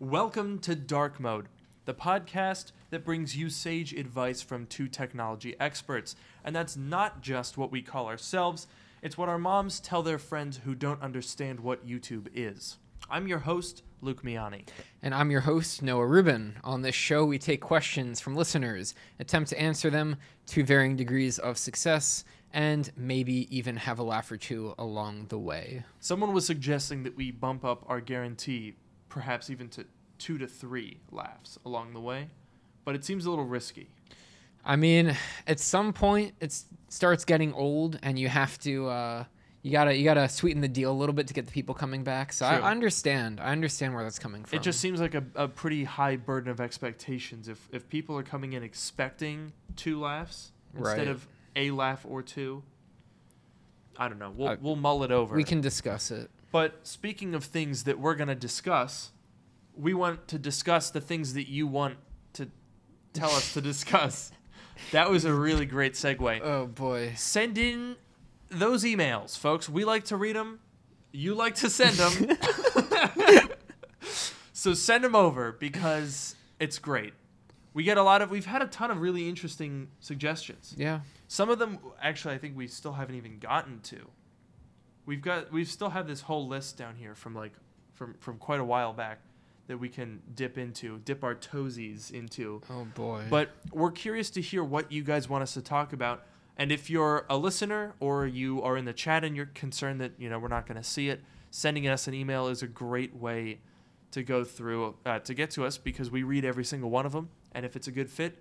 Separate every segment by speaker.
Speaker 1: Welcome to Dark Mode, the podcast that brings you sage advice from two technology experts. And that's not just what we call ourselves, it's what our moms tell their friends who don't understand what YouTube is. I'm your host, Luke Miani.
Speaker 2: And I'm your host, Noah Rubin. On this show, we take questions from listeners, attempt to answer them to varying degrees of success, and maybe even have a laugh or two along the way.
Speaker 1: Someone was suggesting that we bump up our guarantee, perhaps even to two to three laughs along the way, but it seems a little risky.
Speaker 2: I mean, at some point, it starts getting old, and you have to. Uh, you gotta you gotta sweeten the deal a little bit to get the people coming back. So I understand. I understand where that's coming from.
Speaker 1: It just seems like a, a pretty high burden of expectations. If if people are coming in expecting two laughs instead
Speaker 2: Right.
Speaker 1: of a laugh or two, I don't know. We'll
Speaker 2: Uh,
Speaker 1: we'll mull it over.
Speaker 2: we can discuss it.
Speaker 1: But speaking of things that we're gonna discuss, we want to discuss the things that you want to tell us to discuss. That was a really great segue.
Speaker 2: Oh boy.
Speaker 1: Send in those emails, folks. We like to read them. You like to send them. so send them over because it's great. We get a lot of. We've had a ton of really interesting suggestions.
Speaker 2: Yeah.
Speaker 1: Some of them, actually, I think we still haven't even gotten to. We've got. We've still have this whole list down here from like, from from quite a while back, that we can dip into, dip our toesies into.
Speaker 2: Oh boy.
Speaker 1: But we're curious to hear what you guys want us to talk about. And if you're a listener or you are in the chat and you're concerned that you know we're not going to see it, sending us an email is a great way to go through uh, to get to us because we read every single one of them. And if it's a good fit,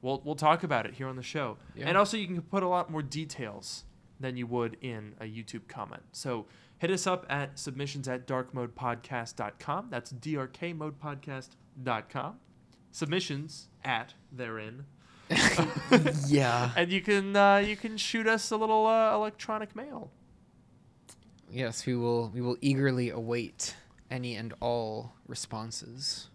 Speaker 1: we'll we'll talk about it here on the show.
Speaker 2: Yeah.
Speaker 1: And also, you can put a lot more details than you would in a YouTube comment. So hit us up at submissions at darkmodepodcast.com. That's darkmodepodcast.com. Submissions at therein.
Speaker 2: yeah.
Speaker 1: And you can uh, you can shoot us a little uh, electronic mail.
Speaker 2: Yes, we will. We will eagerly await any and all responses.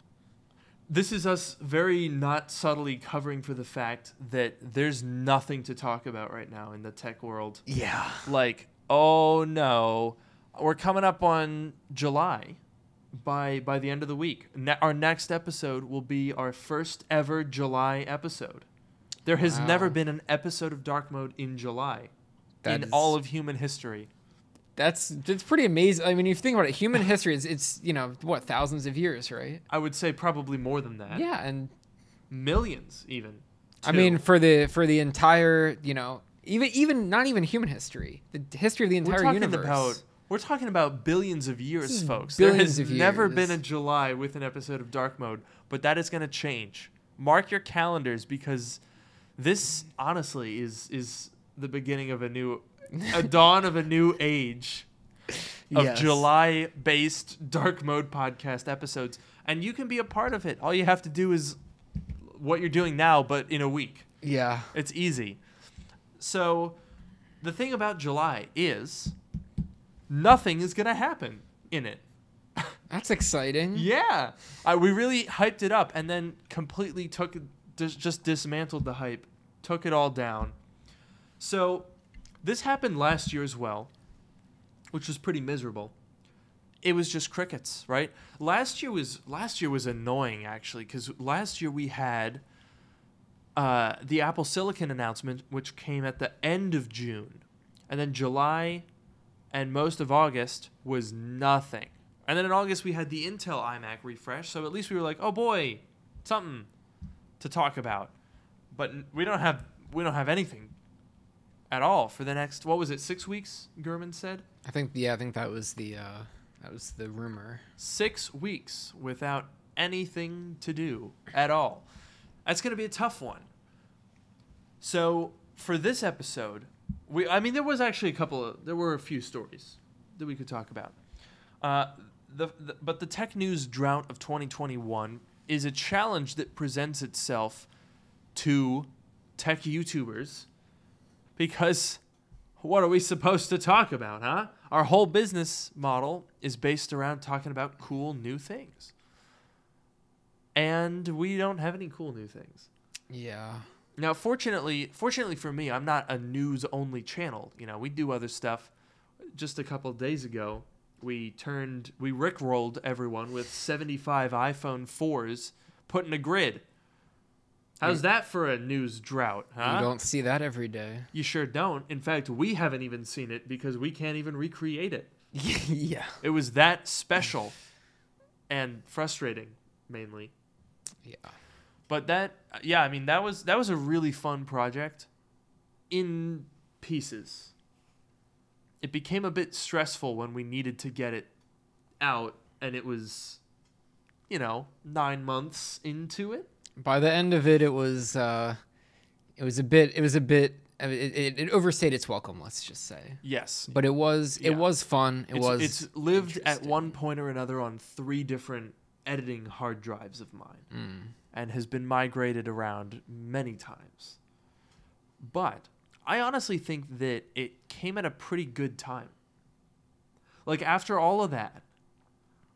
Speaker 1: This is us very not subtly covering for the fact that there's nothing to talk about right now in the tech world.
Speaker 2: Yeah.
Speaker 1: Like, oh no, we're coming up on July by by the end of the week. Ne- our next episode will be our first ever July episode. There has never been an episode of Dark Mode in July
Speaker 2: That
Speaker 1: in
Speaker 2: is-
Speaker 1: all of human history.
Speaker 2: That's that's pretty amazing. I mean, if you think about it, human history is it's you know what thousands of years, right?
Speaker 1: I would say probably more than that.
Speaker 2: Yeah, and
Speaker 1: Millions even.
Speaker 2: I mean for the for the entire you know even even not even human history, the history of the entire we're
Speaker 1: talking
Speaker 2: universe.
Speaker 1: about we're talking about billions of years, folks.
Speaker 2: billions
Speaker 1: there has
Speaker 2: of
Speaker 1: never been a July with an episode of Dark Mode, but that is going to change. Mark your calendars because this honestly is is the beginning of a new a dawn of a new age of
Speaker 2: Yes.
Speaker 1: July-based Dark Mode podcast episodes, and you can be a part of it. All you have to do is what you're doing now, but in a week.
Speaker 2: Yeah.
Speaker 1: It's easy. So, the thing about July is nothing is going to happen in it.
Speaker 2: That's exciting.
Speaker 1: Yeah. I, we really hyped it up and then completely took just dismantled the hype, took it all down. So, this happened last year as well, which was pretty miserable. It was just crickets, right? Last year was last year was annoying actually cuz last year we had uh, the Apple Silicon announcement, which came at the end of June, and then July and most of August was nothing. And then in August we had the Intel iMac refresh, so at least we were like, "Oh boy, something to talk about." But we don't have we don't have anything at all for the next what was it? 6 weeks, Gurman said.
Speaker 2: I think yeah, I think that was the uh that was the rumor.
Speaker 1: 6 weeks without anything to do at all. That's going to be a tough one. So, for this episode, we I mean there was actually a couple of there were a few stories that we could talk about. Uh, the, the but the tech news drought of 2021 is a challenge that presents itself to tech YouTubers because what are we supposed to talk about, huh? Our whole business model is based around talking about cool new things. And we don't have any cool new things.
Speaker 2: Yeah.
Speaker 1: Now, fortunately, fortunately for me, I'm not a news only channel. You know, we do other stuff. Just a couple of days ago, we turned we rickrolled everyone with 75 iPhone 4s put in a grid. How's that for a news drought, huh?
Speaker 2: You don't see that every day.
Speaker 1: You sure don't. In fact, we haven't even seen it because we can't even recreate it.
Speaker 2: yeah.
Speaker 1: It was that special and frustrating mainly.
Speaker 2: Yeah.
Speaker 1: But that yeah, I mean that was that was a really fun project in pieces. It became a bit stressful when we needed to get it out and it was you know, 9 months into it.
Speaker 2: By the end of it, it was uh, it was a bit it was a bit it, it, it overstayed its welcome. Let's just say.
Speaker 1: Yes.
Speaker 2: But it was
Speaker 1: Yeah.
Speaker 2: it was fun. It
Speaker 1: it's,
Speaker 2: was
Speaker 1: it's lived at one point or another on three different editing hard drives of mine
Speaker 2: Mm.
Speaker 1: and has been migrated around many times. But I honestly think that it came at a pretty good time. Like after all of that,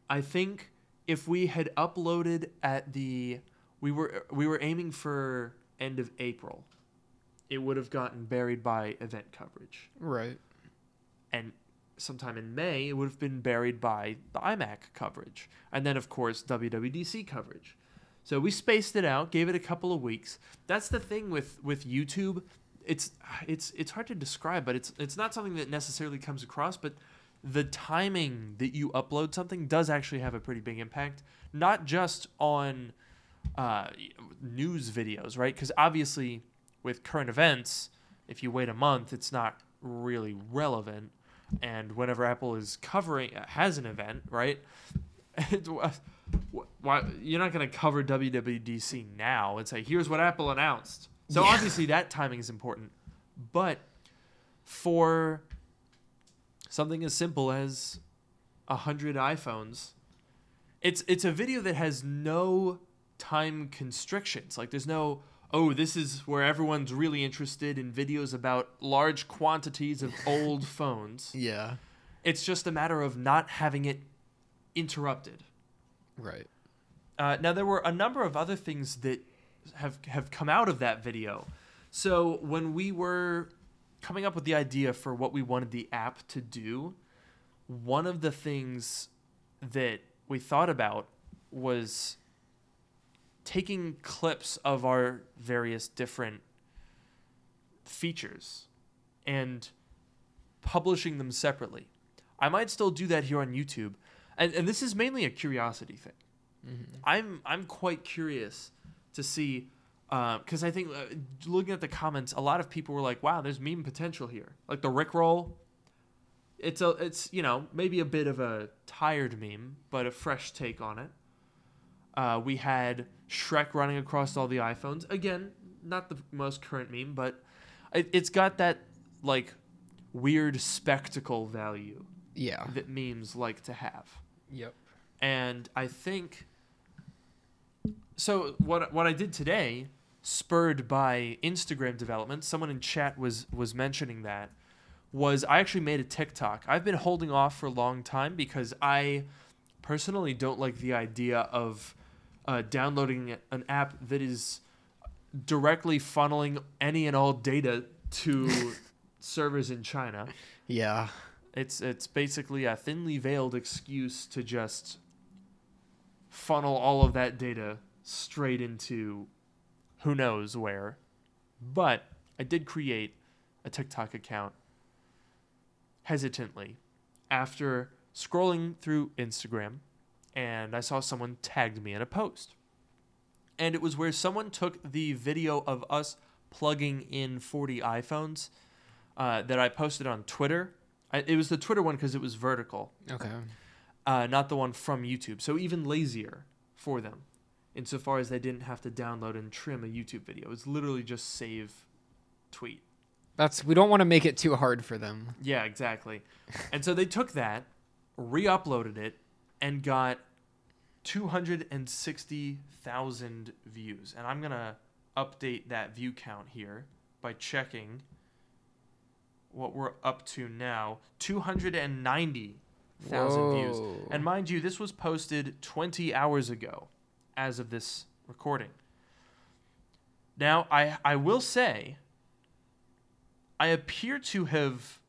Speaker 1: I think if we had uploaded at the we were we were aiming for end of April, it would have gotten buried by event coverage
Speaker 2: right.
Speaker 1: and sometime in May, it would have been buried by the iMac coverage, and then of course WWDC coverage. So we spaced it out, gave it a couple of weeks. That's the thing with with YouTube. It's it's it's hard to describe, but it's it's not something that necessarily comes across. But the timing that you upload something does actually have a pretty big impact, not just on uh, news videos, right? Because obviously, with current events, if you wait a month, it's not really relevant. And whenever Apple is covering has an event, right? why you're not going to cover WWDC now and say here's what Apple announced. So
Speaker 2: Yeah.
Speaker 1: obviously that timing is important, but for something as simple as a hundred iPhones, it's it's a video that has no time constrictions. Like there's no oh this is where everyone's really interested in videos about large quantities of old phones.
Speaker 2: Yeah.
Speaker 1: It's just a matter of not having it interrupted.
Speaker 2: Right.
Speaker 1: Uh, now there were a number of other things that have have come out of that video. So when we were coming up with the idea for what we wanted the app to do, one of the things that we thought about was taking clips of our various different features and publishing them separately. I might still do that here on YouTube. And, and this is mainly a curiosity thing.
Speaker 2: Mm-hmm.
Speaker 1: I'm I'm quite curious to see because I think uh, looking at the comments, a lot of people were like, "Wow, there's meme potential here." Like the Rickroll, it's a it's you know maybe a bit of a tired meme, but a fresh take on it. Uh, we had Shrek running across all the iPhones again, not the most current meme, but it, it's got that like weird spectacle value
Speaker 2: Yeah.
Speaker 1: that memes like to have
Speaker 2: Yep.
Speaker 1: and I think so. What what I did today, spurred by Instagram development, someone in chat was was mentioning that, was I actually made a TikTok. I've been holding off for a long time because I personally don't like the idea of uh, downloading an app that is directly funneling any and all data to servers in China.
Speaker 2: Yeah.
Speaker 1: It's it's basically a thinly veiled excuse to just funnel all of that data straight into who knows where. But I did create a TikTok account hesitantly after scrolling through Instagram and I saw someone tagged me in a post. And it was where someone took the video of us plugging in 40 iPhones uh, that I posted on Twitter. I, it was the Twitter one because it was vertical,
Speaker 2: Okay.
Speaker 1: uh, not the one from YouTube. So even lazier for them, insofar as they didn't have to download and trim a YouTube video. It's literally just save tweet.
Speaker 2: That's we don't want to make it too hard for them.
Speaker 1: Yeah, exactly. and so they took that, re-uploaded it, and got 260,000 views. And I'm gonna update that view count here by checking what we're up to now. 290,000 views. And mind you, this was posted 20 hours ago as of this recording. Now, I, I will say, I appear to have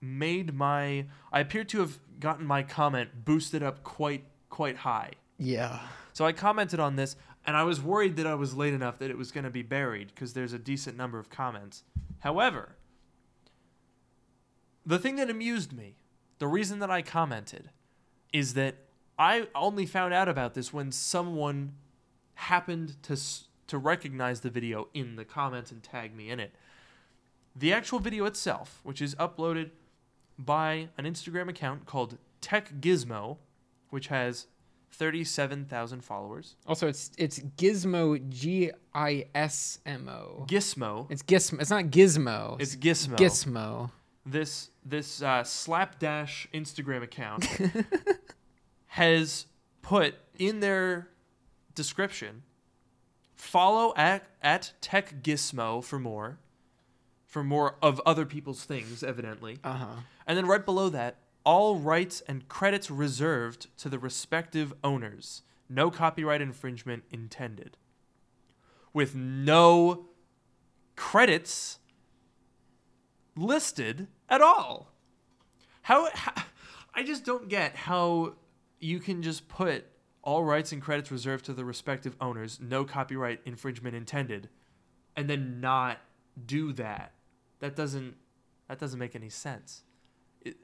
Speaker 1: made my. I appear to have gotten my comment boosted up quite quite high.
Speaker 2: Yeah.
Speaker 1: So I commented on this, and I was worried that I was late enough that it was going to be buried because there's a decent number of comments. However, the thing that amused me, the reason that I commented, is that I only found out about this when someone happened to to recognize the video in the comments and tag me in it. The actual video itself, which is uploaded by an Instagram account called Tech Gizmo, which has 37,000 followers.
Speaker 2: Also, it's it's Gizmo G I S M O.
Speaker 1: Gizmo.
Speaker 2: It's Gizmo. It's not Gizmo.
Speaker 1: It's Gizmo.
Speaker 2: Gizmo.
Speaker 1: This this uh, slapdash Instagram account has put in their description follow at at Tech Gizmo for more for more of other people's things evidently.
Speaker 2: Uh huh.
Speaker 1: And then right below that, all rights and credits reserved to the respective owners. No copyright infringement intended. With no credits listed at all. How, how I just don't get how you can just put all rights and credits reserved to the respective owners, no copyright infringement intended, and then not do that. That doesn't that doesn't make any sense. It,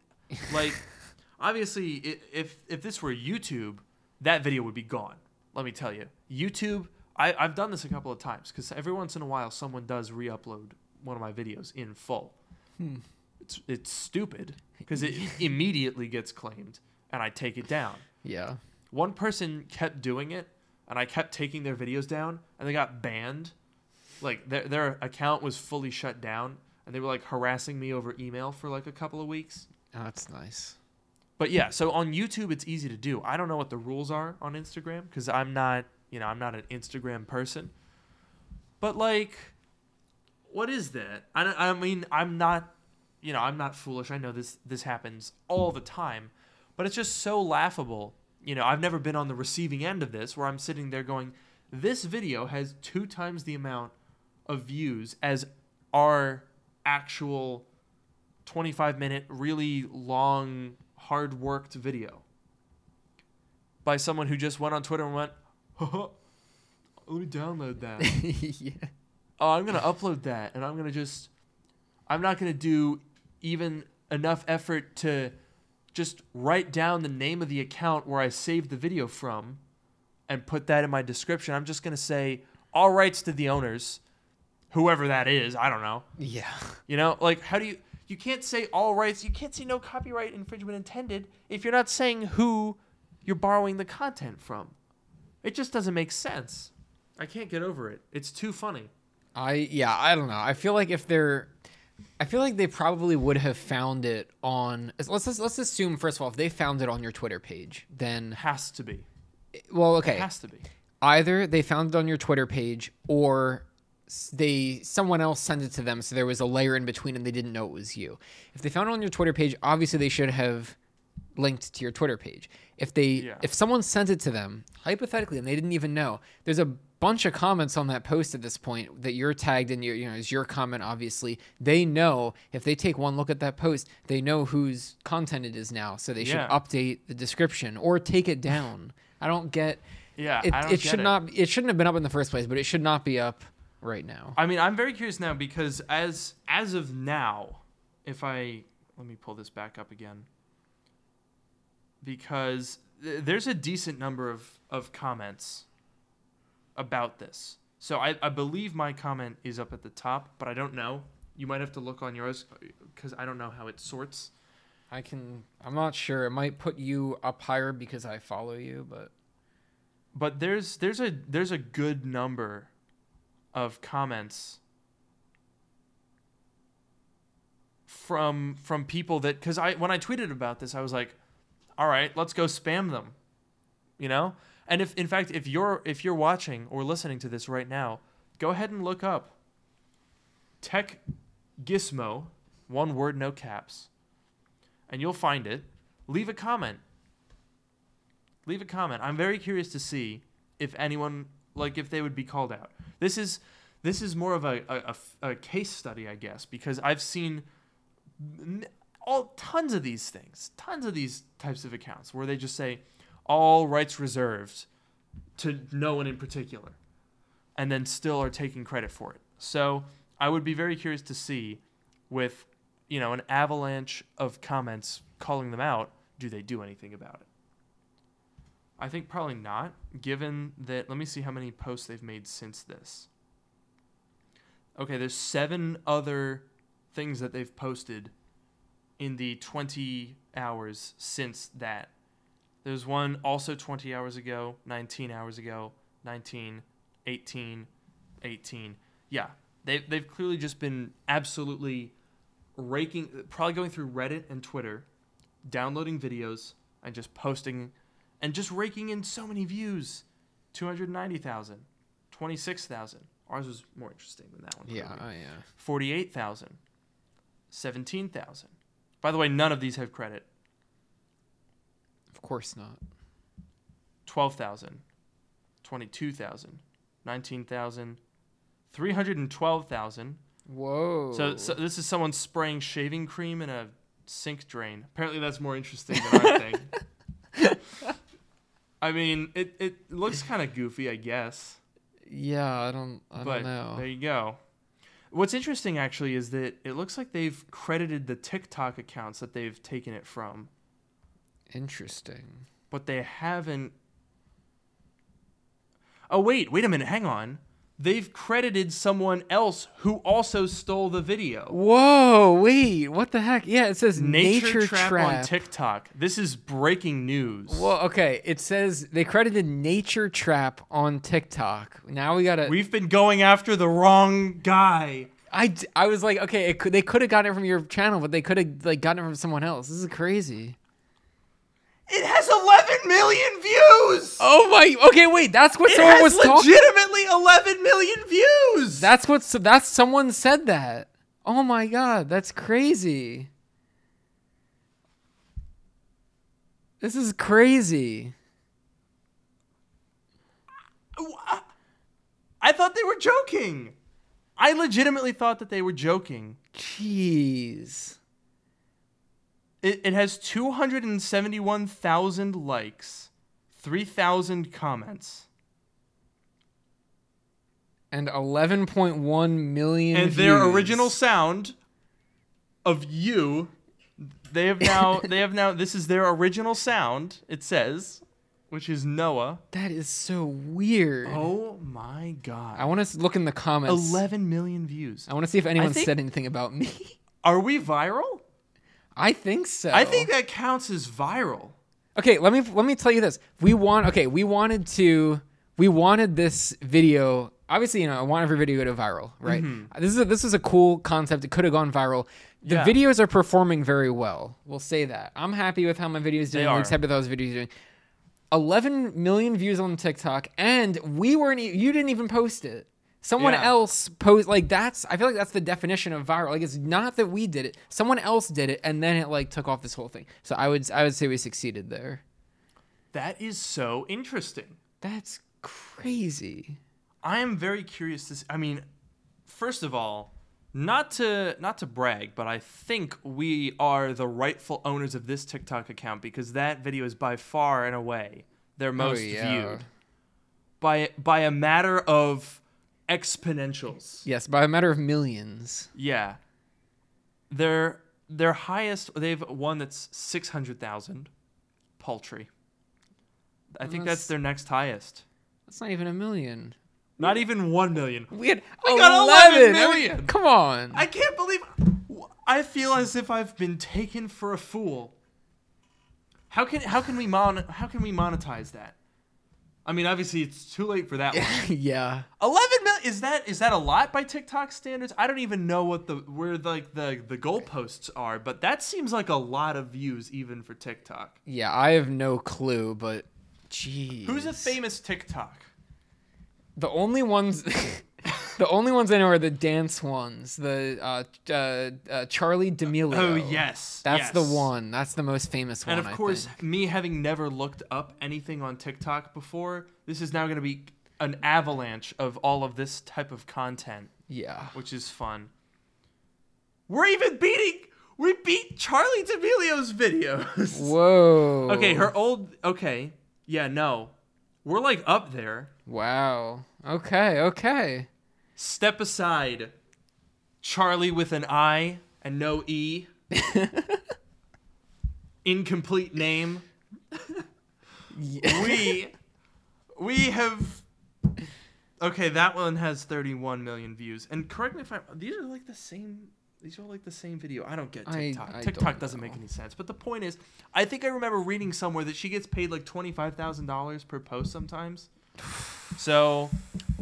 Speaker 1: like obviously i if if this were YouTube, that video would be gone. Let me tell you. YouTube I, I've done this a couple of times because every once in a while someone does re-upload one of my videos in full.
Speaker 2: Hmm.
Speaker 1: It's it's stupid because it immediately gets claimed and I take it down.
Speaker 2: Yeah.
Speaker 1: One person kept doing it and I kept taking their videos down and they got banned. Like their their account was fully shut down and they were like harassing me over email for like a couple of weeks.
Speaker 2: Oh, that's nice.
Speaker 1: But yeah, so on YouTube it's easy to do. I don't know what the rules are on Instagram because I'm not, you know, I'm not an Instagram person. But like, what is that? I, I mean, I'm not, you know, I'm not foolish. I know this this happens all the time, but it's just so laughable. You know, I've never been on the receiving end of this where I'm sitting there going, this video has two times the amount of views as our actual 25 minute, really long, hard worked video by someone who just went on Twitter and went, Haha, let me download that.
Speaker 2: yeah.
Speaker 1: oh, I'm going to upload that and I'm going to just, I'm not going to do even enough effort to just write down the name of the account where I saved the video from and put that in my description. I'm just going to say, all rights to the owners, whoever that is. I don't know.
Speaker 2: Yeah.
Speaker 1: You know, like how do you you can't say all rights, you can't say no copyright infringement intended if you're not saying who you're borrowing the content from. It just doesn't make sense. I can't get over it. It's too funny.
Speaker 2: I yeah, I don't know. I feel like if they're I feel like they probably would have found it on let's let's, let's assume first of all if they found it on your Twitter page, then
Speaker 1: has to be.
Speaker 2: well, okay.
Speaker 1: It has to be.
Speaker 2: Either they found it on your Twitter page or they someone else sent it to them so there was a layer in between and they didn't know it was you. If they found it on your Twitter page, obviously they should have linked to your Twitter page. If they
Speaker 1: Yeah.
Speaker 2: if someone sent it to them hypothetically and they didn't even know, there's a bunch of comments on that post at this point that you're tagged in your you know is your comment obviously. They know if they take one look at that post, they know whose content it is now, so they should
Speaker 1: Yeah.
Speaker 2: update the description or take it down. I don't get
Speaker 1: Yeah,
Speaker 2: it,
Speaker 1: I don't
Speaker 2: it should
Speaker 1: it.
Speaker 2: not it shouldn't have been up in the first place, but it should not be up right now.
Speaker 1: I mean, I'm very curious now because as as of now, if I let me pull this back up again, because th- there's a decent number of of comments about this. So I, I believe my comment is up at the top, but I don't know. You might have to look on yours uh, because I don't know how it sorts.
Speaker 2: I can I'm not sure. It might put you up higher because I follow you, but
Speaker 1: But there's there's a there's a good number of comments from from people that because I when I tweeted about this I was like, all right, let's go spam them, you know. And if in fact if you're if you're watching or listening to this right now, go ahead and look up Tech Gizmo, one word, no caps, and you'll find it. Leave a comment. Leave a comment. I'm very curious to see if anyone like if they would be called out. This is this is more of a a case study, I guess, because I've seen all tons of these things, tons of these types of accounts where they just say all rights reserved to no one in particular, and then still are taking credit for it. So I would be very curious to see, with you know an avalanche of comments calling them out, do they do anything about it? I think probably not, given that. Let me see how many posts they've made since this. Okay, there's seven other things that they've posted in the 20 hours since that. There's one also 20 hours ago, 19 hours ago, 19, 18, 18. Yeah, they, they've clearly just been absolutely raking, probably going through Reddit and Twitter, downloading videos and just posting and just raking in so many views 290,000, 26,000. Ours was more interesting than that one.
Speaker 2: Yeah, oh, yeah.
Speaker 1: 48,000, 17,000. By the way, none of these have credit.
Speaker 2: Of course not.
Speaker 1: 12,000, 22,000, 19,000, 312,000.
Speaker 2: Whoa.
Speaker 1: So, so this is someone spraying shaving cream in a sink drain. Apparently that's more interesting than our thing. I mean, it, it looks kind of goofy, I guess.
Speaker 2: yeah, I don't. I
Speaker 1: but
Speaker 2: don't know.
Speaker 1: there you go. What's interesting actually is that it looks like they've credited the TikTok accounts that they've taken it from,
Speaker 2: Interesting.
Speaker 1: but they haven't. Oh wait, wait a minute, hang on. They've credited someone else who also stole the video.
Speaker 2: Whoa! Wait. What the heck? Yeah, it says
Speaker 1: Nature,
Speaker 2: nature,
Speaker 1: Trap,
Speaker 2: trap.
Speaker 1: on TikTok. This is breaking news.
Speaker 2: Well, okay. It says they credited Nature Trap on TikTok. Now we gotta.
Speaker 1: We've been going after the wrong guy.
Speaker 2: I, I was like, okay, it could, they could have gotten it from your channel, but they could have like gotten it from someone else. This is crazy.
Speaker 1: It has 11 million views.
Speaker 2: Oh my. Okay, wait. That's what
Speaker 1: it
Speaker 2: someone was talking.
Speaker 1: legitimately 11 million views.
Speaker 2: That's what. So that's someone said that. Oh my god, that's crazy. This is crazy.
Speaker 1: I thought they were joking. I legitimately thought that they were joking.
Speaker 2: Jeez.
Speaker 1: It, it has 271,000 likes, 3,000 comments,
Speaker 2: And 11.1 million.
Speaker 1: and their original sound of you. They have now. they have now. This is their original sound. It says, which is Noah.
Speaker 2: That is so weird.
Speaker 1: Oh my god!
Speaker 2: I want to look in the comments.
Speaker 1: 11 million views.
Speaker 2: I want to see if anyone
Speaker 1: think-
Speaker 2: said anything about me.
Speaker 1: Are we viral?
Speaker 2: I think so.
Speaker 1: I think that counts as viral.
Speaker 2: Okay, let me let me tell you this. We want okay, we wanted to we wanted this video. Obviously, you know, I want every video to go viral, right? Mm-hmm. Uh, this is a, this is a cool concept. It could have gone viral. The
Speaker 1: Yeah.
Speaker 2: videos are performing very well. We'll say that. I'm happy with how my videos doing. Luke's happy with how his videos doing. 11 million views on TikTok, and we weren't. You didn't even post it. Someone
Speaker 1: Yeah.
Speaker 2: else post like that's. I feel like that's the definition of viral. Like it's not that we did it. Someone else did it, and then it like took off this whole thing. So I would I would say we succeeded there.
Speaker 1: That is so interesting.
Speaker 2: That's crazy.
Speaker 1: I am very curious to. See, I mean, first of all, not to not to brag, but I think we are the rightful owners of this TikTok account because that video is by far and away their oh, most
Speaker 2: Oh, yeah.
Speaker 1: viewed by by a matter of exponentials.
Speaker 2: Yes, by a matter of millions.
Speaker 1: Yeah. Their their highest they've one that's 600,000 paltry. I think that's
Speaker 2: That's-
Speaker 1: their next highest.
Speaker 2: That's not even a million.
Speaker 1: Not even 1 million.
Speaker 2: We had
Speaker 1: I got 11
Speaker 2: I mean, come on.
Speaker 1: I can't believe I feel as if I've been taken for a fool. How can how can we mon how can we monetize that? I mean, obviously it's too late for that one.
Speaker 2: yeah.
Speaker 1: 11 is that is that a lot by TikTok standards? I don't even know what the where like the the goalposts are, but that seems like a lot of views even for TikTok.
Speaker 2: Yeah, I have no clue, but jeez.
Speaker 1: Who's a famous TikTok?
Speaker 2: The only ones The only ones I know are the dance ones. The uh, uh, uh, Charli D'Amelio.
Speaker 1: Oh yes,
Speaker 2: That's the one. That's the most famous one.
Speaker 1: And of course, me having never looked up anything on TikTok before, this is now going to be an avalanche of all of this type of content,
Speaker 2: yeah.
Speaker 1: which is fun. We're even beating We beat Charli D'Amelio's videos.
Speaker 2: Whoa.
Speaker 1: Okay, her old. Okay, yeah, no, we're like up there.
Speaker 2: Wow. Okay. Okay.
Speaker 1: Step aside, Charli with an I and no E. Incomplete name.
Speaker 2: Yeah.
Speaker 1: We we have. Okay, that one has 31 million views. And correct me if I'm. These are like the same. These are all like the same video. I don't get TikTok.
Speaker 2: I
Speaker 1: TikTok
Speaker 2: don't
Speaker 1: doesn't make any sense. But the point is, I think I remember reading somewhere that she gets paid like twenty five thousand dollars per post sometimes. So,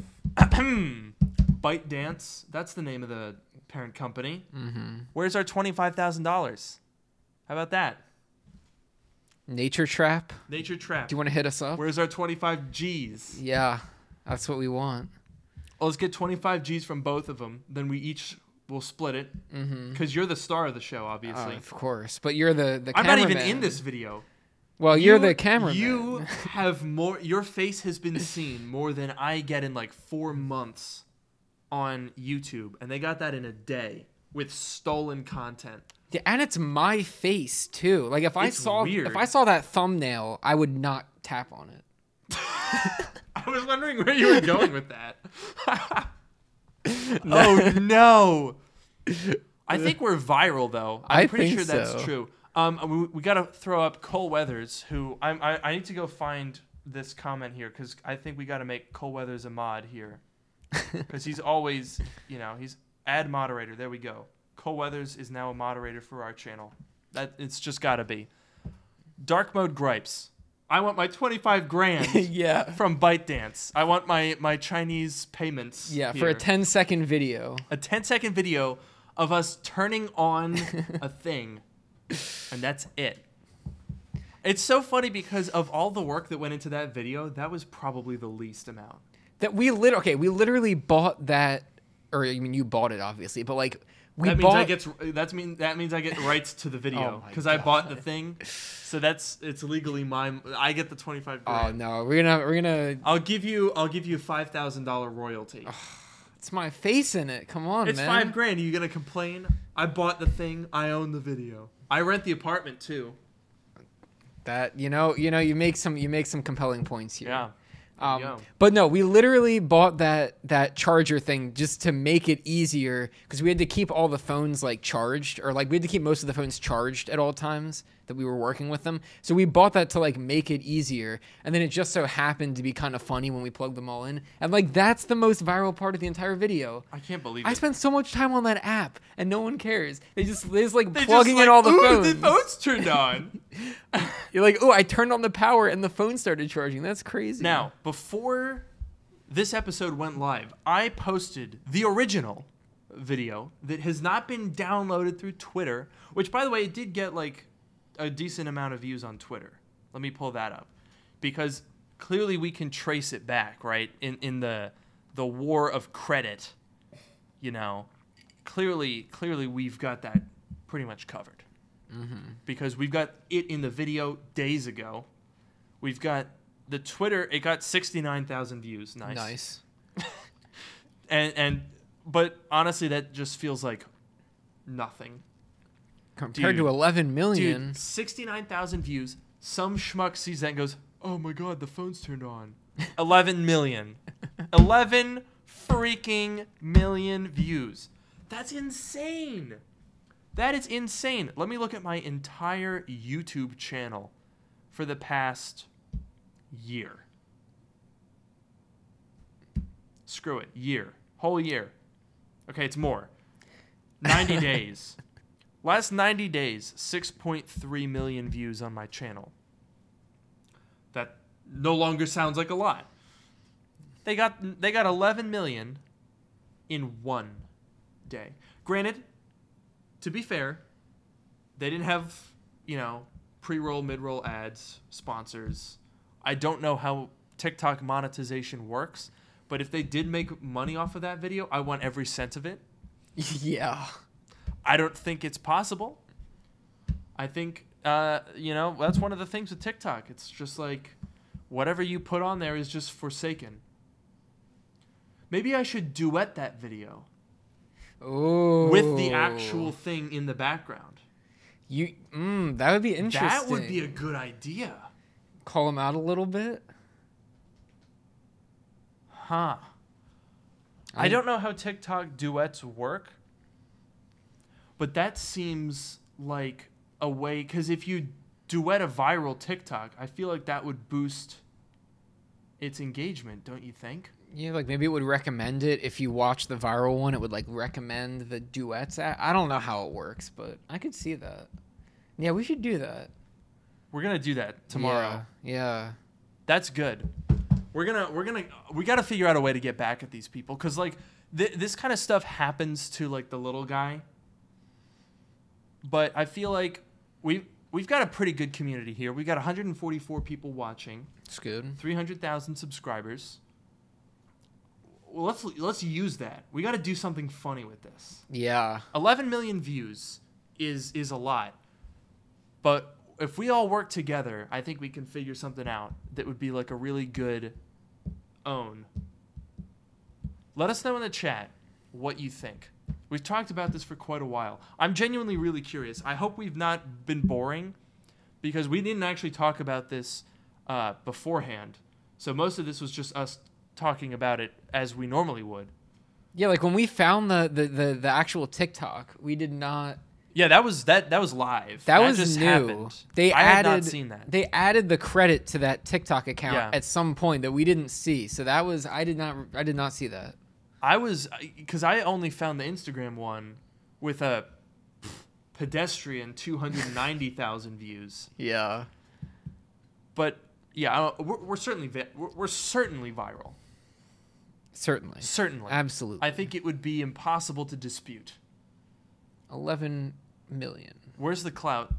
Speaker 1: ByteDance. That's the name of the parent company.
Speaker 2: Mm-hmm.
Speaker 1: Where's our twenty five thousand dollars? How about that?
Speaker 2: Nature Trap.
Speaker 1: Nature Trap.
Speaker 2: Do you want to hit us up?
Speaker 1: Where's our twenty five G's?
Speaker 2: Yeah, that's what we want.
Speaker 1: Well, let's get 25 G's from both of them. Then we each will split it.
Speaker 2: Mm-hmm.
Speaker 1: Because you're the star of the show, obviously.
Speaker 2: of course, but you're the the.
Speaker 1: I'm not even in this video.
Speaker 2: Well, you're
Speaker 1: You-
Speaker 2: the cameraman.
Speaker 1: You have more. Your face has been seen more than I get in like four months on YouTube, and they got that in a day with stolen content.
Speaker 2: Yeah, and it's my face too. Like if I saw
Speaker 1: weird.
Speaker 2: if I saw that thumbnail, I would not tap on it.
Speaker 1: I was wondering where you were going with that. oh no! I think we're viral though. I'm
Speaker 2: I
Speaker 1: pretty sure that's
Speaker 2: so.
Speaker 1: true. Um, we, we got to throw up Cole Weathers, who I'm, I I need to go find this comment here because I think we got to make Cole Weathers a mod here because he's always you know he's ad moderator. There we go. Cole Weathers is now a moderator for our channel. That it's just got to be. Dark mode gripes. I want my 25 grand
Speaker 2: yeah.
Speaker 1: from ByteDance. I want my my Chinese payments.
Speaker 2: Yeah, for a
Speaker 1: here.
Speaker 2: 10 second video.
Speaker 1: a 10 second video of us turning on a thing, and that's it. It's so funny because of all the work that went into that video, that was probably the least amount.
Speaker 2: That we lit okay, we literally bought that or I mean you bought it obviously, but like we
Speaker 1: that means
Speaker 2: bought
Speaker 1: I get that's mean that means I get rights to the oh video
Speaker 2: Oh
Speaker 1: because I bought the thing, so that's it's legally mine. I get the 25
Speaker 2: Oh no, we're gonna we're gonna
Speaker 1: I'll give you I'll give you five thousand dollar royalty.
Speaker 2: it's my face in it. Come on,
Speaker 1: It's
Speaker 2: man.
Speaker 1: five grand. Are you gonna complain? I bought the thing. I own the video. I rent the apartment too.
Speaker 2: That you know, you know, you make some you make some compelling points here.
Speaker 1: Yeah.
Speaker 2: Um, but no, we literally bought that that charger thing just to make it easier because we had to keep all the phones like charged or like we had to keep most of the phones charged at all times that we were working with them. So we bought that to like make it easier, and then it just so happened to be kind of funny when we plugged them all in, and like that's the most viral part of the entire video.
Speaker 1: I can't believe it.
Speaker 2: I
Speaker 1: it.
Speaker 2: spent so much time on that app, and no one cares. They just they just like
Speaker 1: They just
Speaker 2: plugging
Speaker 1: like,
Speaker 2: in all the
Speaker 1: "Ooh,
Speaker 2: phones.
Speaker 1: The phone's turned on.
Speaker 2: You're like, oh, I turned on the power, and the phone started charging. That's crazy.
Speaker 1: now, before this episode went live, I posted the original video that has not been downloaded through Twitter, which, by the way, it did get like a decent amount of views on Twitter. Let me pull that up because clearly we can trace it back, right? In in the the war of credit, you know, clearly clearly we've got that pretty much covered. Mm-hmm. Because we've got it in the video days ago. We've got the Twitter. It got sixty nine thousand views. Nice.
Speaker 2: nice.
Speaker 1: And and but honestly, that just feels like nothing.
Speaker 2: Compared
Speaker 1: Dude.
Speaker 2: to 11 million.
Speaker 1: Dude, 69,000 views. Some schmuck sees that and goes, oh my god, the phone's turned on. 11 million. 11 freaking million views. That's insane. That is insane. Let me look at my entire YouTube channel for the past year. Screw it. Year. Whole year. Okay, it's more. 90 days. Last 90 days, 6.3 million views on my channel. That no longer sounds like a lot. They got they got 11 million in one day. Granted, to be fair, they didn't have, you know, pre-roll, mid-roll ads, sponsors. I don't know how TikTok monetization works, but if they did make money off of that video, I want every cent of it.
Speaker 2: yeah.
Speaker 1: I don't think it's possible. I think, uh, you know, that's one of the things with TikTok. It's just like whatever you put on there is just forsaken. Maybe I should duet that video
Speaker 2: Oh.
Speaker 1: with the actual thing in the background.
Speaker 2: You, mm, that would be interesting.
Speaker 1: That would be a good idea.
Speaker 2: Call him out a little bit.
Speaker 1: Huh. I, don't know how TikTok duets work, but that seems like a way because if you duet a viral TikTok, I feel like that would boost its engagement, don't you think?
Speaker 2: Yeah, like maybe it would recommend it if you watch the viral one. It would like recommend the duets. I I don't know how it works, but I could see that. Yeah, we should do that
Speaker 1: We're gonna do that tomorrow.
Speaker 2: Yeah. yeah.
Speaker 1: That's good. We're gonna we're gonna we got to figure out a way to get back at these people because like th- this kind of stuff happens to like the little guy. But I feel like we we've got a pretty good community here. We got 144 people watching,
Speaker 2: It's good.
Speaker 1: 300,000 subscribers. Well, let's let's use that. We got to do something funny with this.
Speaker 2: Yeah.
Speaker 1: 11 million views is is a lot. But if we all work together, I think we can figure something out that would be like a really good own. Let us know in the chat what you think. We've talked about this for quite a while. I'm genuinely really curious. I hope we've not been boring because we didn't actually talk about this uh, beforehand. So most of this was just us talking about it as we normally would.
Speaker 2: Yeah, like when we found the the the, the actual TikTok, we did not.
Speaker 1: Yeah, that was that that was live.
Speaker 2: That, was
Speaker 1: just
Speaker 2: new.
Speaker 1: happened.
Speaker 2: They
Speaker 1: I
Speaker 2: added.
Speaker 1: had not seen that.
Speaker 2: They added the credit to that TikTok account
Speaker 1: Yeah.
Speaker 2: at some point that we didn't see. So that was I did not I did not see that.
Speaker 1: I was because I only found the Instagram one with a pedestrian two hundred ninety thousand views.
Speaker 2: Yeah.
Speaker 1: But yeah, uh, we're, we're certainly vi- we're, we're certainly viral.
Speaker 2: Certainly.
Speaker 1: Certainly,
Speaker 2: Absolutely.
Speaker 1: I think it would be impossible to dispute.
Speaker 2: 11 million.
Speaker 1: Where's the clout?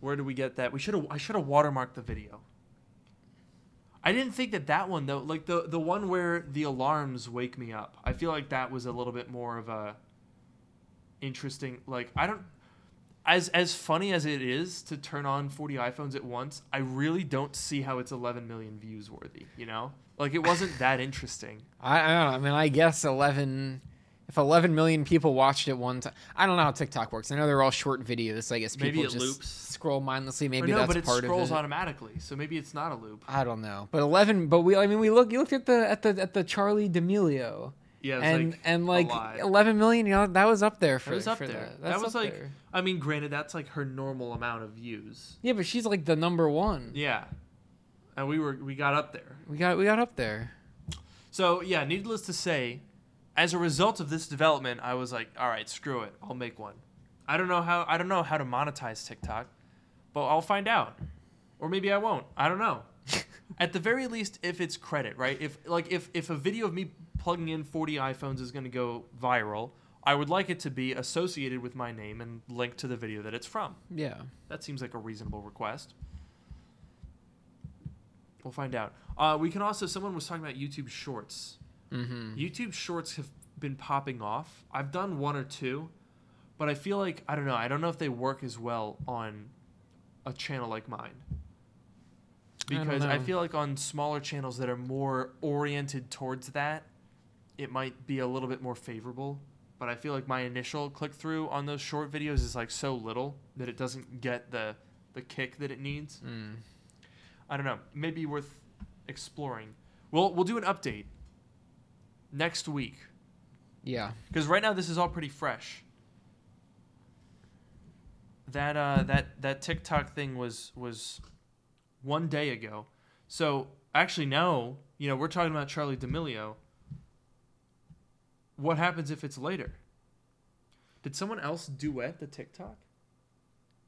Speaker 1: Where do we get that? We should have. I should have watermarked the video. I didn't think that that one though, like the the one where the alarms wake me up. I feel like that was a little bit more of a interesting. Like I don't, as as funny as it is to turn on 40 iPhones at once, I really don't see how it's 11 million views worthy. You know, like it wasn't that interesting.
Speaker 2: I, I don't know. I mean, I guess 11. If 11 million people watched it one time, I don't know how TikTok works. I know they're all short videos. I guess
Speaker 1: Maybe
Speaker 2: people
Speaker 1: it
Speaker 2: just
Speaker 1: loops.
Speaker 2: scroll mindlessly. Maybe
Speaker 1: no,
Speaker 2: that's
Speaker 1: but it
Speaker 2: part
Speaker 1: scrolls
Speaker 2: of it.
Speaker 1: automatically, so maybe it's not a loop.
Speaker 2: I don't know. But 11. But we. I mean, we look. You looked at the at the at the Charli D'Amelio.
Speaker 1: Yeah,
Speaker 2: and
Speaker 1: like
Speaker 2: and like 11 million. You know, that was up there for.
Speaker 1: That was up there.
Speaker 2: That,
Speaker 1: That, was like,
Speaker 2: there.
Speaker 1: I mean, granted, that's like her normal amount of views.
Speaker 2: Yeah, but she's like the number one.
Speaker 1: Yeah, and we were we got up there.
Speaker 2: We got we got up there.
Speaker 1: So yeah, needless to say, as a result of this development, I was like, all right, screw it, I'll make one. I don't know how I don't know how to monetize TikTok, but I'll find out, or maybe I won't. I don't know. At the very least, if it's credit, right? If like if if a video of me plugging in 40 iPhones is going to go viral, I would like it to be associated with my name and linked to the video that it's from.
Speaker 2: Yeah.
Speaker 1: That seems like a reasonable request. We'll find out. Uh, we can also. Someone was talking about YouTube Shorts.
Speaker 2: Mm-hmm.
Speaker 1: YouTube Shorts have been popping off. I've done one or two, but I feel like I don't know. I don't know if they work as well on a channel like mine. Because I,
Speaker 2: know.
Speaker 1: feel like on smaller channels that are more oriented towards that, it might be a little bit more favorable. But I feel like my initial click through on those short videos is like so little that it doesn't get the the kick that it needs.
Speaker 2: Mm.
Speaker 1: I don't know. Maybe worth exploring. We'll we'll do an update next week
Speaker 2: Yeah.
Speaker 1: because right now this is all pretty fresh. That uh that that TikTok thing was was one day ago. So actually no, you know we're talking about Charli D'Amelio. What happens if it's later? Did someone else duet the TikTok?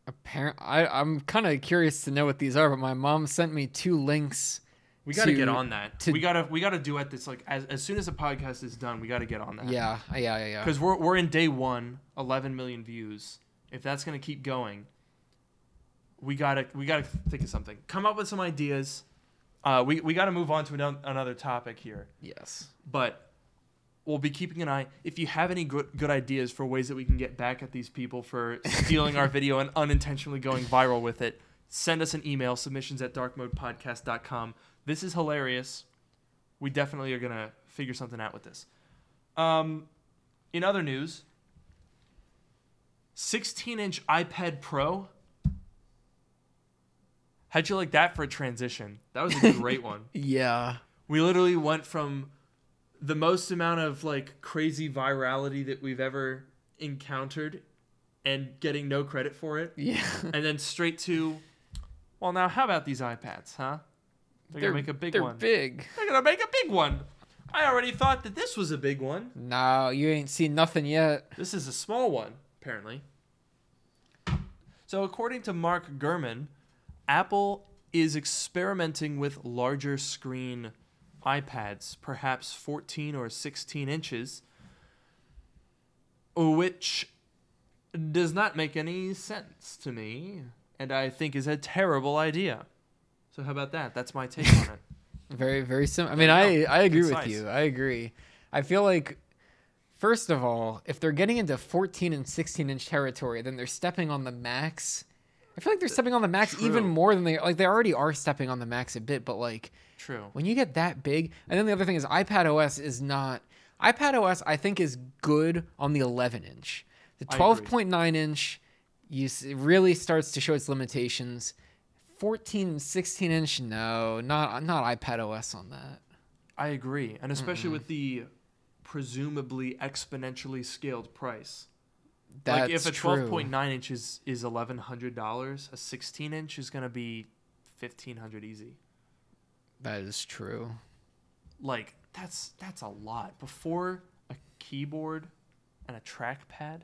Speaker 2: Apparent. I I'm kind of curious to know what these are, but my mom sent me two links.
Speaker 1: We got to get on that.
Speaker 2: to-
Speaker 1: we gotta we gotta duet this like as as soon as the podcast is done. We got to get on that.
Speaker 2: Yeah. Yeah. Yeah. Yeah.
Speaker 1: because we're we're in day one, 11 million views. If that's gonna keep going, we gotta we gotta think of something. Come up with some ideas. Uh, we we gotta move on to ano- another topic here,
Speaker 2: Yes.
Speaker 1: but we'll be keeping an eye. If you have any good good ideas for ways that we can get back at these people for stealing our video and unintentionally going viral with it, send us an email submissions at darkmodepodcast.com. This is hilarious. We definitely are gonna figure something out with this. Um, in other news, 16 inch iPad Pro How'd you like that for a transition? That was a great one.
Speaker 2: Yeah.
Speaker 1: We literally went from the most amount of like crazy virality that we've ever encountered and getting no credit for it,
Speaker 2: Yeah.
Speaker 1: and then straight to, well, now how about these iPads, huh? They're, gonna make a big
Speaker 2: they're
Speaker 1: one.
Speaker 2: big.
Speaker 1: They're gonna make a big one. I already thought that this was a big one.
Speaker 2: No, you ain't seen nothing yet.
Speaker 1: This is a small one, apparently. So, according to Mark Gurman, Apple is experimenting with larger screen iPads, perhaps 14 or 16 inches, which does not make any sense to me, and I think is a terrible idea. So, how about that? That's my take on it.
Speaker 2: Very, very simple. I mean, I. I agree
Speaker 1: Concise.
Speaker 2: with you. I agree. I feel like, first of all, if they're getting into 14 and 16 inch territory, then they're stepping on the Macs. I feel like they're stepping on the Macs even more than they like. They already are stepping on the Macs a bit, but like
Speaker 1: True.
Speaker 2: when you get that big, and then the other thing is iPad OS is not. iPad OS I think is good on the 11 inch. The 12.9 inch, you it really starts to show its limitations. 14 and 16 inch, no, not not iPad OS on that.
Speaker 1: I agree, and especially with the presumably exponentially scaled price.
Speaker 2: That's
Speaker 1: like if a
Speaker 2: true.
Speaker 1: twelve point nine inch is is eleven hundred dollars, a sixteen inch is gonna be fifteen hundred easy.
Speaker 2: That is true.
Speaker 1: Like that's that's a lot. Before a keyboard and a trackpad,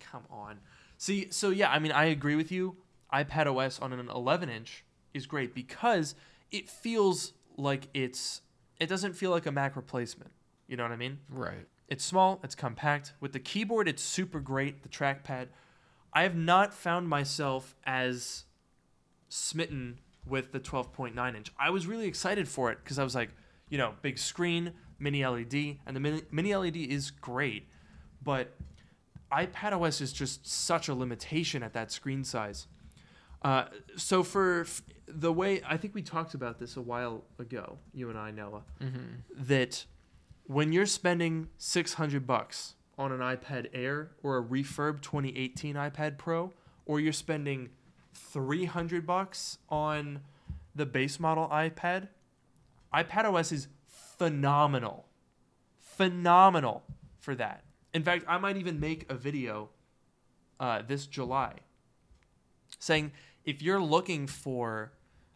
Speaker 1: come on. See, so yeah, I mean, I agree with you. iPad OS on an eleven inch is great because it feels like it's. It doesn't feel like a Mac replacement. You know what I mean?
Speaker 2: Right.
Speaker 1: It's small, it's compact. With the keyboard, it's super great. The trackpad. I have not found myself as smitten with the 12.9 inch. I was really excited for it because I was like, you know, big screen, mini LED, and the mini, mini LED is great, but iPad OS is just such a limitation at that screen size. Uh, so for f- the way I think we talked about this a while ago, you and I, Noah,
Speaker 2: Mm-hmm.
Speaker 1: that when you're spending 600 bucks on an iPad Air or a refurb 2018 iPad Pro or you're spending 300 bucks on the base model iPad, iPad OS is phenomenal. Phenomenal for that. In fact, I might even make a video uh, this July saying if you're looking for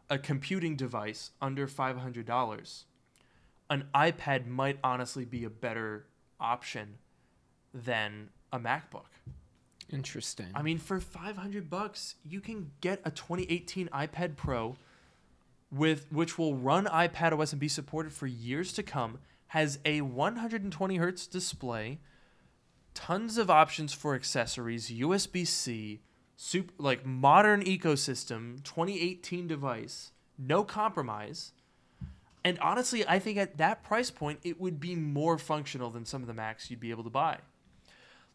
Speaker 1: a computing device under $500, an iPad might honestly be a better option than a MacBook.
Speaker 2: Interesting.
Speaker 1: I mean, for 500 bucks, you can get a 2018 iPad Pro with which will run iPad OS and be supported for years to come, has a 120 hertz display, tons of options for accessories, USB-C, super, like modern ecosystem, 2018 device, no compromise. And honestly, I think at that price point, it would be more functional than some of the Macs you'd be able to buy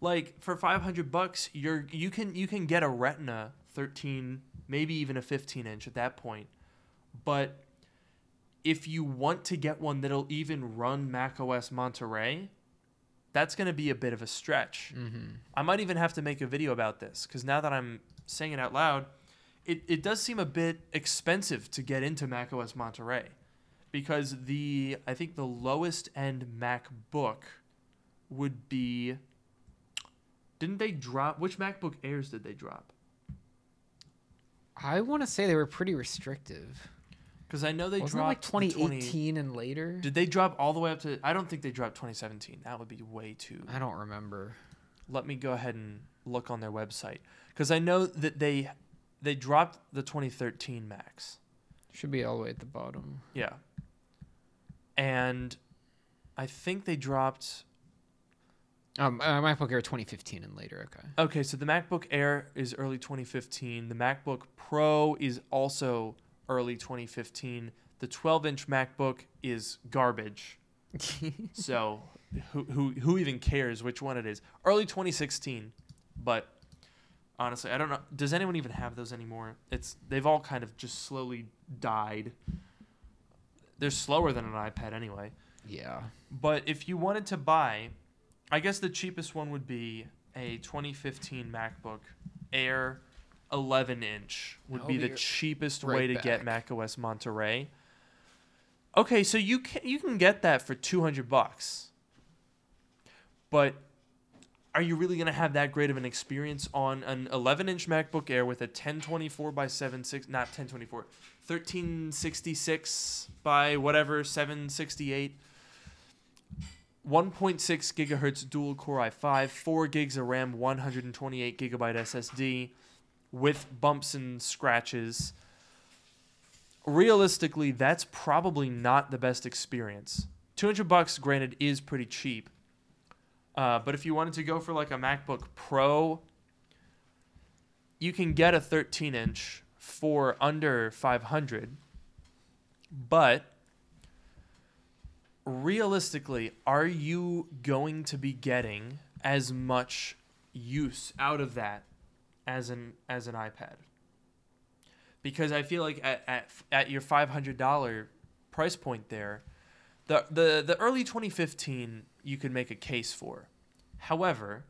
Speaker 1: like for 500 bucks you're you can you can get a retina 13 maybe even a 15 inch at that point. But if you want to get one that'll even run mac os monterey that's going to be a bit of a stretch.
Speaker 2: Mm-hmm.
Speaker 1: i might even have to make a video about this because now that i'm saying it out loud it, it does seem a bit expensive to get into mac os monterey. Because the i think the lowest end macbook would be didn't they drop which MacBook Airs did they drop?
Speaker 2: I want to say they were pretty restrictive.
Speaker 1: Because I know they
Speaker 2: Wasn't it like
Speaker 1: dropped the 20
Speaker 2: 2018 and later?
Speaker 1: Did they drop all the way up to? I don't think they dropped 2017. That would be way too.
Speaker 2: I don't remember.
Speaker 1: Let me go ahead and look on their website because I know that they they dropped the 2013 Macs.
Speaker 2: Should be all the way at the bottom.
Speaker 1: Yeah. And I think they dropped.
Speaker 2: Um, uh, MacBook Air 2015 and later. Okay.
Speaker 1: Okay, so the MacBook Air is early 2015. The MacBook Pro is also early 2015. The 12-inch MacBook is garbage. so who, who who even cares which one it is? Early 2016, but honestly, I don't know. Does anyone even have those anymore? It's they've all kind of just slowly died. They're slower than an iPad anyway.
Speaker 2: yeah.
Speaker 1: But if you wanted to buy, I guess the cheapest one would be a 2015 MacBook Air 11 inch would be
Speaker 2: be
Speaker 1: the cheapest
Speaker 2: right
Speaker 1: way to get
Speaker 2: back.
Speaker 1: macOS Monterey. Okay, so you can you can get that for 200 bucks. But are you really going to have that great of an experience on an 11 inch MacBook Air with a 1024 by 76 not 1024 1366 by whatever 768 1.6 gigahertz dual core i5 4 gigs of RAM 128 gigabyte SSD with bumps and scratches. Realistically that's probably not the best experience. 200 bucks granted is pretty cheap. Uh, but if you wanted to go for like a MacBook Pro, you can get a 13 inch for under 500. But realistically, are you going to be getting as much use out of that as an as an iPad? Because I feel like at at, at your $500 price point there, the the the early 2015 you could make a case for. However,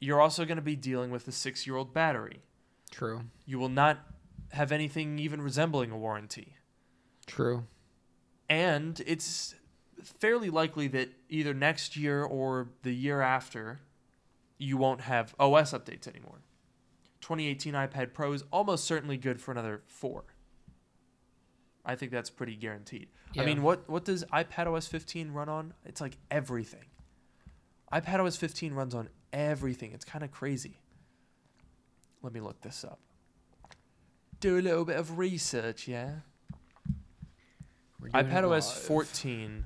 Speaker 1: you're also going to be dealing with a 6-year-old battery.
Speaker 2: True.
Speaker 1: You will not have anything even resembling a warranty.
Speaker 2: True.
Speaker 1: And it's fairly likely that either next year or the year after you won't have OS updates anymore. 2018 iPad Pro is almost certainly good for another 4. I think that's pretty guaranteed. I mean, what what does iPad OS 15 run on? It's like everything. iPad OS 15 runs on everything. It's kind of crazy. Let me look this up. Do a little bit of research, yeah.
Speaker 2: We're doing it
Speaker 1: iPadOS
Speaker 2: live.
Speaker 1: 14.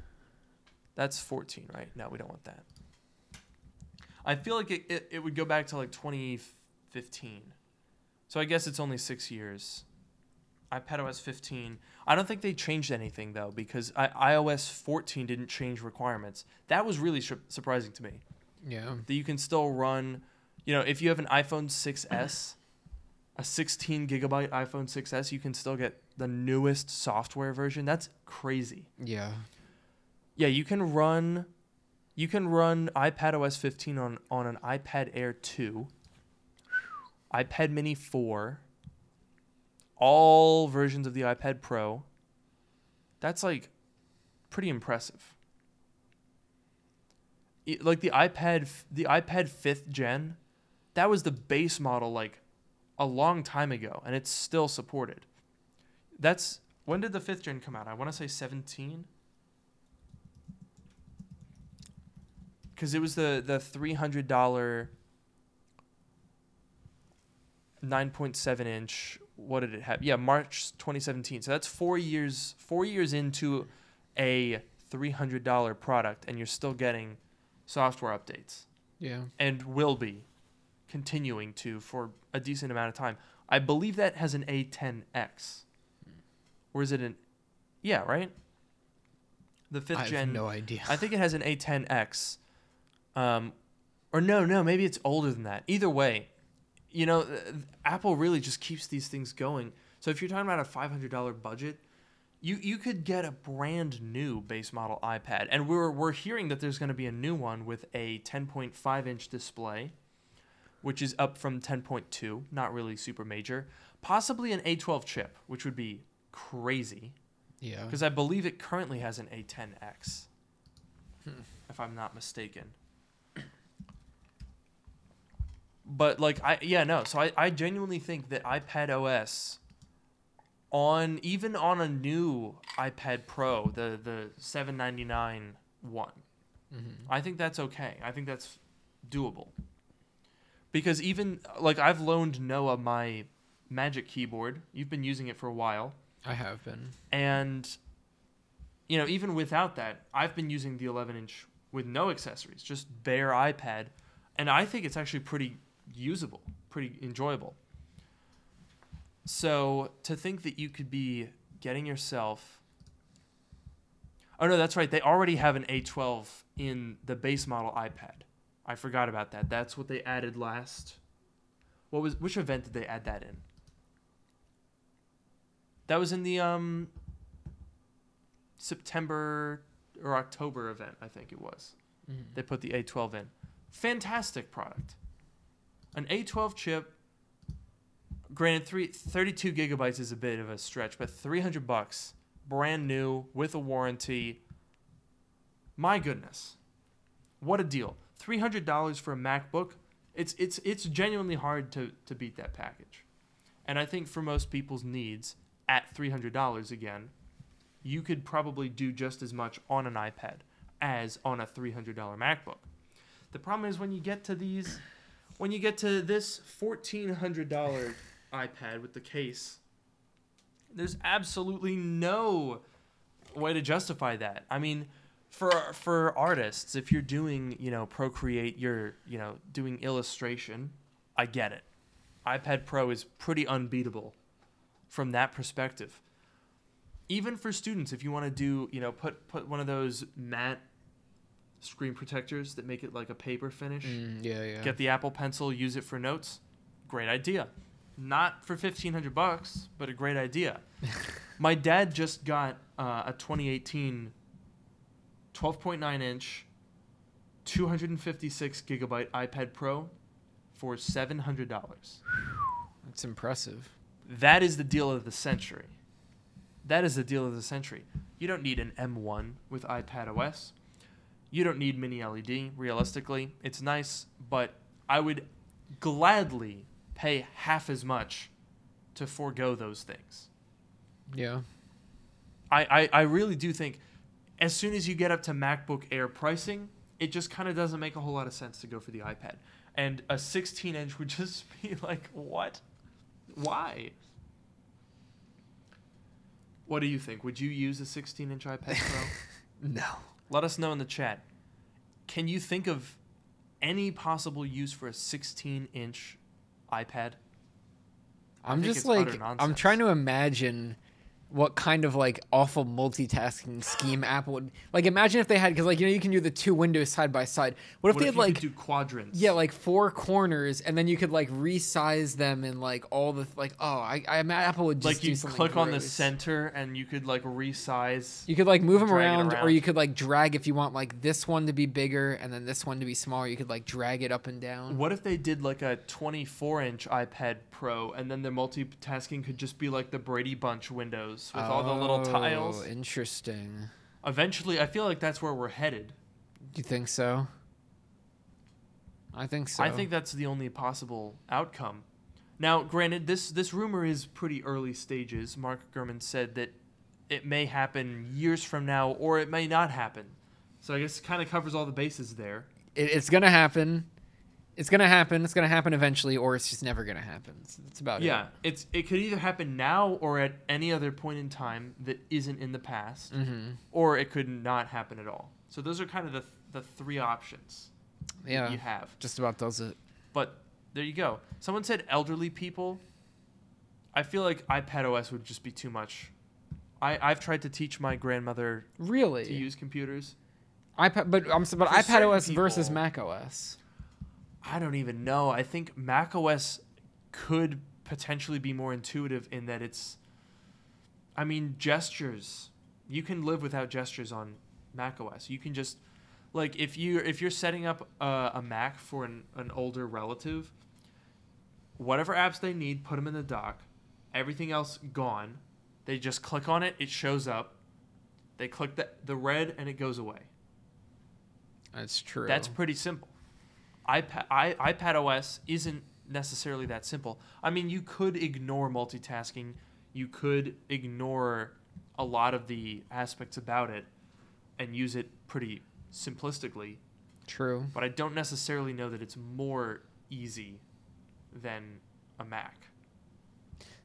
Speaker 1: That's 14, right? No, we don't want that. I feel like it, it, it would go back to like 2015. So I guess it's only six years. iPadOS 15. I don't think they changed anything though because I, iOS 14 didn't change requirements. That was really su- surprising to me
Speaker 2: Yeah.
Speaker 1: that you can still run, you know, if you have an iPhone 6s, a 16 gigabyte iPhone 6s, you can still get the newest software version. That's crazy.
Speaker 2: Yeah.
Speaker 1: Yeah, you can run, you can run iPadOS 15 on on an iPad Air 2, iPad Mini 4, all versions of the iPad Pro. That's like pretty impressive. It- like the iPad, the iPad fifth gen, that was the base model like a long time ago, and it's still supported. That's when did the fifth gen come out? I want to say 17. Because it was the the three hundred dollar. 9.7 inch what did it have yeah march 2017 so that's four years four years into a $300 product and you're still getting software updates
Speaker 2: Yeah.
Speaker 1: and will be continuing to for a decent amount of time. I believe that has an A10X. Or is it an Yeah, right? The 5th
Speaker 2: I have
Speaker 1: gen
Speaker 2: no idea.
Speaker 1: I think it has an A10X. Um or no, no, maybe it's older than that. Either way, you know, th- Apple really just keeps these things going. So if you're talking about a $500 budget, you you could get a brand new base model iPad, and we're we're hearing that there's going to be a new one with a 10.5 inch display, which is up from 10.2, not really super major. Possibly an A12 chip, which would be crazy
Speaker 2: yeah.
Speaker 1: because I believe it currently has an A10X,
Speaker 2: Hmm.
Speaker 1: if I'm not mistaken. But like I yeah no so I, I genuinely think that iPad OS on even on a new iPad Pro the the 799 one
Speaker 2: Mhm.
Speaker 1: I think that's okay I think that's doable because even like I've loaned Noah my Magic keyboard. You've been using it for a while.
Speaker 2: I have been.
Speaker 1: and you know even without that I've been using the 11 inch with no accessories just bare iPad. And I think it's actually pretty usable pretty enjoyable. So to think that you could be getting yourself oh no that's right. They already have an A12 in the base model iPad I forgot about that that's what they added last what was which event did they add that in that was in the um September or October event, I think it was.
Speaker 2: Mhm.
Speaker 1: They put the A12 in. Fantastic product. An A12 chip granted, three, 32 gigabytes is a bit of a stretch, but 300 bucks, brand new with a warranty. My goodness, what a deal! $300 for a MacBook. It's it's it's genuinely hard to to beat that package, and I think for most people's needs, at $300 again, you could probably do just as much on an iPad as on a $300 MacBook. The problem is when you get to these, when you get to this $1,400 iPad with the case, there's absolutely no way to justify that. I mean, for for artists, if you're doing, you know, Procreate, you're, you know, doing illustration, I get it. iPad Pro is pretty unbeatable from that perspective. Even for students, if you want to do, you know, put put one of those matte screen protectors that make it like a paper finish,
Speaker 2: Mm, yeah, yeah.
Speaker 1: get the Apple Pencil, use it for notes. Great idea. Not for fifteen hundred bucks, but a great idea. My dad just got uh, a 2018 12.9 inch, 256 gigabyte iPad Pro for seven hundred dollars.
Speaker 2: That's impressive.
Speaker 1: That is the deal of the century. That is the deal of the century. You don't need an M1 with iPad OS. You don't need mini LED, realistically. It's nice, but I would gladly pay half as much to forego those things.
Speaker 2: Yeah.
Speaker 1: I, I, I really do think as soon as you get up to MacBook Air pricing, it just kind of doesn't make a whole lot of sense to go for the iPad. And a 16 inch would just be like, what? Why? What do you think? Would you use a 16 inch iPad Pro?
Speaker 2: No.
Speaker 1: Let us know in the chat. Can you think of any possible use for a 16 inch iPad? I
Speaker 2: I'm just like I'm trying to imagine what kind of like awful multitasking scheme Apple would like. Imagine if they had because like you know you can do the two windows side by side. What if
Speaker 1: What
Speaker 2: they
Speaker 1: if
Speaker 2: had
Speaker 1: you
Speaker 2: like
Speaker 1: could do quadrants?
Speaker 2: yeah like four corners and then you could like resize them and like all the like oh I I imagine Apple would just
Speaker 1: like you click on the center and you could like resize.
Speaker 2: You could like move them
Speaker 1: it
Speaker 2: around, or you could like drag if you want like this one to be bigger and then this one to be smaller. You could like drag it up and down.
Speaker 1: What if they did like a 24 inch iPad Pro and then the multitasking could just be like the Brady Bunch windows with all the little
Speaker 2: Oh,
Speaker 1: tiles?
Speaker 2: Interesting.
Speaker 1: Eventually, I feel like that's where we're headed.
Speaker 2: Do you think so? I think so.
Speaker 1: I think that's the only possible outcome. Now, granted, this this rumor is pretty early stages. Mark Gurman said that it may happen years from now, or it may not happen. So I guess it kind of covers all the bases there.
Speaker 2: it, it's gonna happen. It's gonna happen. It's gonna happen eventually, or it's just never gonna happen. It's about it.
Speaker 1: Yeah, it's it could either happen now or at any other point in time that isn't in the past.
Speaker 2: Mm-hmm.
Speaker 1: or it could not happen at all. So those are kind of the the three options
Speaker 2: Yeah,
Speaker 1: you have.
Speaker 2: just about does it.
Speaker 1: But there you go. Someone said elderly people. I feel like iPad OS would just be too much. I I've tried to teach my grandmother
Speaker 2: Really?
Speaker 1: to use computers.
Speaker 2: iPad, but I'm but
Speaker 1: For
Speaker 2: iPad OS versus Mac OS.
Speaker 1: I don't even know. I think Mac OS could potentially be more intuitive in that it's I mean gestures. You can live without gestures on Mac OS. You can just like if you if you're setting up a, a Mac for an, an older relative, whatever apps they need, put them in the dock. Everything else gone. They just click on it, it shows up. They click the the red and it goes away.
Speaker 2: That's true.
Speaker 1: That's pretty simple. iPad, I, iPad OS isn't necessarily that simple. I mean, you could ignore multitasking. You could ignore a lot of the aspects about it and use it pretty simplistically.
Speaker 2: true.
Speaker 1: But I don't necessarily know that it's more easy than a Mac.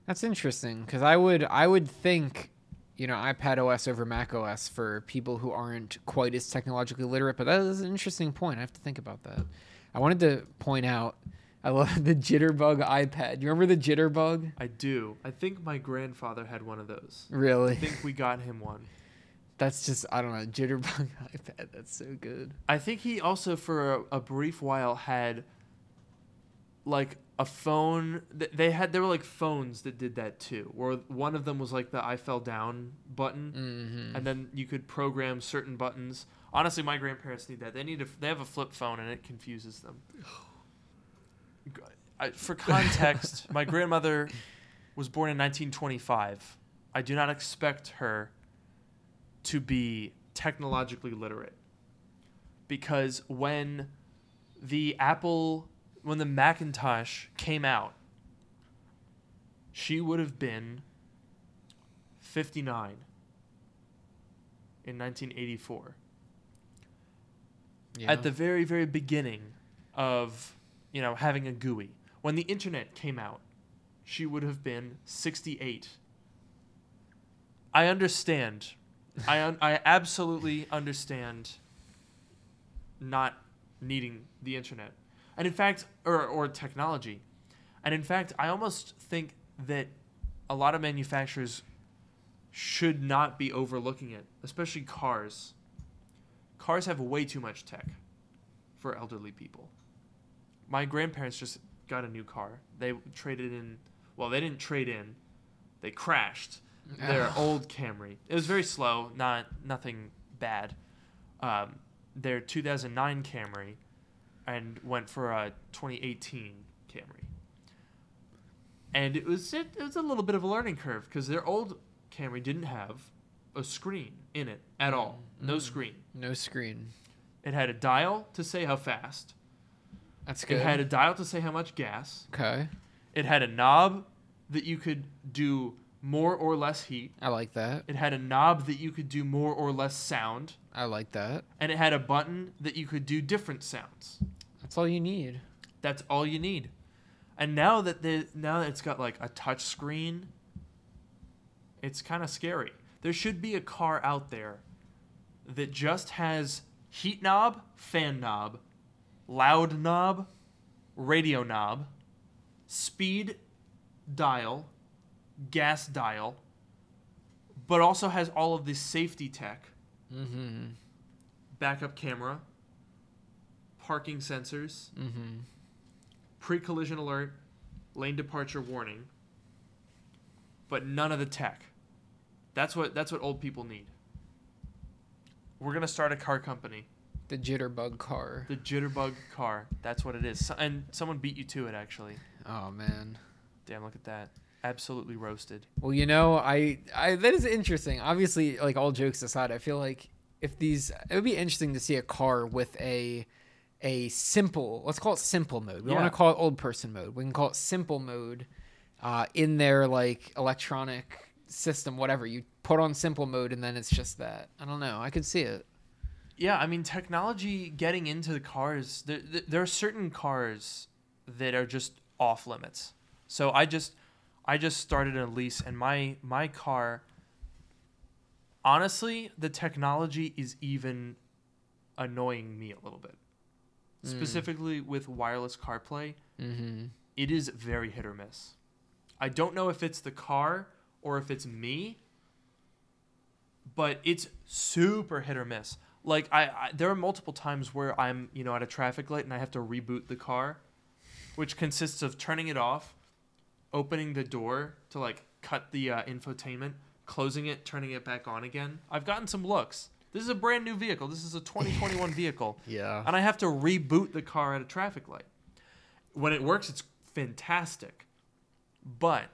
Speaker 2: That's interesting because I would I would think, you know, iPad OS over Mac OS for people who aren't quite as technologically literate. But that is an interesting point. I have to think about that. I wanted to point out. I love the Jitterbug iPad. You remember the Jitterbug?
Speaker 1: I do. I think my grandfather had one of those.
Speaker 2: Really?
Speaker 1: I think we got him one.
Speaker 2: That's just I don't know Jitterbug iPad. That's so good.
Speaker 1: I think he also, for a, a brief while, had like a phone. th- They had there were like phones that did that too. Where one of them was like the "I fell down" button,
Speaker 2: Mm-hmm.
Speaker 1: and then you could program certain buttons. Honestly, my grandparents need that. They need a, they have a flip phone, and it confuses them. I, for context, my grandmother was born in 1925. I do not expect her to be technologically literate because when the Apple, when the Macintosh came out, she would have been 59 in 1984
Speaker 2: Yeah.
Speaker 1: at the very very beginning of you know having a GUI when the internet came out she would have been 68 i understand. I un- i absolutely understand not needing the internet. And in fact or or technology. And in fact i almost think that a lot of manufacturers should not be overlooking it especially cars cars have way too much tech for elderly people. My grandparents just got a new car. They traded in, well, they didn't trade in, they crashed their old Camry. It was very slow, not nothing bad. Um, their 2009 Camry, and went for a 2018 Camry. And it was it, it was a little bit of a learning curve because their old Camry didn't have a screen in it at all. No
Speaker 2: Mm.
Speaker 1: screen.
Speaker 2: No screen.
Speaker 1: It had a dial to say how fast.
Speaker 2: That's good.
Speaker 1: It had a dial to say how much gas.
Speaker 2: okay.
Speaker 1: It had a knob that you could do more or less heat.
Speaker 2: I like that.
Speaker 1: It had a knob that you could do more or less sound.
Speaker 2: I like that.
Speaker 1: And it had a button that you could do different sounds.
Speaker 2: That's all you need.
Speaker 1: That's all you need. And now that the now that it's got like a touch screen, it's kind of scary. There should be a car out there that just has heat knob, fan knob, loud knob, radio knob, speed dial, gas dial, but also has all of this safety tech,
Speaker 2: Mm-hmm.
Speaker 1: backup camera, parking sensors,
Speaker 2: Mm-hmm.
Speaker 1: pre-collision alert, lane departure warning, but none of the tech. That's what that's what old people need. We're gonna start a car company,
Speaker 2: The jitterbug car.
Speaker 1: the Jitterbug car. That's what it is. So, and someone beat you to it actually.
Speaker 2: Oh man.
Speaker 1: Damn, look at that. Absolutely roasted.
Speaker 2: Well, you know, I, I that is interesting. Obviously, like all jokes aside, I feel like if these, it would be interesting to see a car with a, a simple, let's call it simple mode. We
Speaker 1: Yeah.
Speaker 2: want to call it old person mode. We can call it simple mode, uh, in their like electronic system, whatever. You put on simple mode, and then it's just that. I don't know. I could see it.
Speaker 1: Yeah, I mean technology getting into the cars. There, there, are certain cars that are just off limits. So I just I just started a lease and my my car honestly, the technology is even annoying me a little bit.
Speaker 2: Mm.
Speaker 1: Specifically with wireless CarPlay,
Speaker 2: Mm-hmm.
Speaker 1: it is very hit or miss. I don't know if it's the car or if it's me, but it's super hit or miss. Like I, I there are multiple times where I'm, you know, at a traffic light and I have to reboot the car, which consists of turning it off, opening the door to like cut the uh, infotainment, closing it, turning it back on again. I've gotten some looks. This is a brand new vehicle. This is a 2021 vehicle
Speaker 2: Yeah.
Speaker 1: and I have to reboot the car at a traffic light. When it works, it's fantastic. But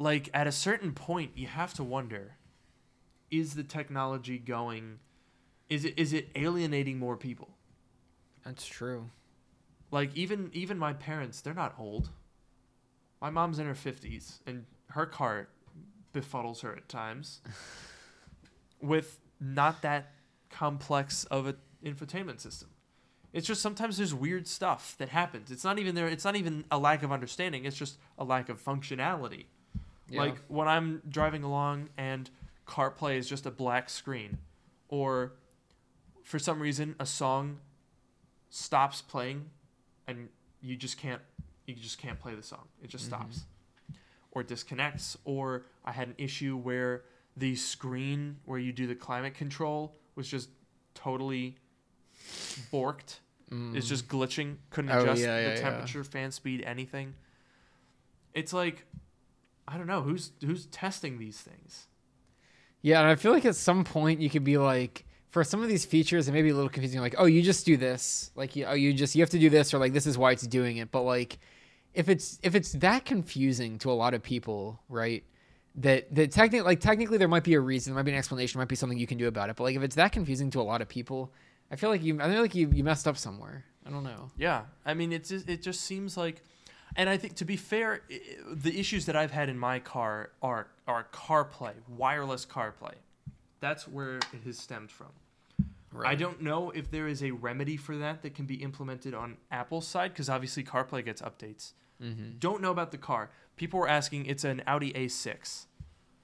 Speaker 1: like at a certain point, you have to wonder: Is the technology going? Is it is it alienating more people?
Speaker 2: That's true.
Speaker 1: Like even even my parents, they're not old. My mom's in her fifties, and her car befuddles her at times. with not that complex of an infotainment system. It's just sometimes there's weird stuff that happens. It's not even there. It's not even a lack of understanding. It's just a lack of functionality.
Speaker 2: Yeah.
Speaker 1: Like when I'm driving along and CarPlay is just a black screen, or for some reason a song stops playing, and you just can't you just can't play the song. It just
Speaker 2: Mhm.
Speaker 1: stops, or disconnects. Or I had an issue where the screen where you do the climate control was just totally borked. It's
Speaker 2: Mm.
Speaker 1: just glitching. Couldn't
Speaker 2: Oh,
Speaker 1: adjust
Speaker 2: yeah, yeah,
Speaker 1: the temperature, fan speed, anything. It's like I don't know who's who's testing these things.
Speaker 2: Yeah, and I feel like at some point you could be like, for some of these features, it may be a little confusing. Like, oh, you just do this. Like, you, oh, you just you have to do this, or like this is why it's doing it. But like, if it's if it's that confusing to a lot of people, right? That that technically like technically there might be a reason, there might be an explanation, there might be something you can do about it. But like if it's that confusing to a lot of people, I feel like you I feel like you, you messed up somewhere. I don't know.
Speaker 1: Yeah, I mean, it's just, it just seems like, and I think to be fair, the issues that I've had in my car are are CarPlay, wireless CarPlay. That's where it has stemmed from. I don't know if there is a remedy for that that can be implemented on Apple's side because obviously CarPlay gets updates.
Speaker 2: Mm-hmm.
Speaker 1: Don't know about the car. People were asking. It's an Audi A6,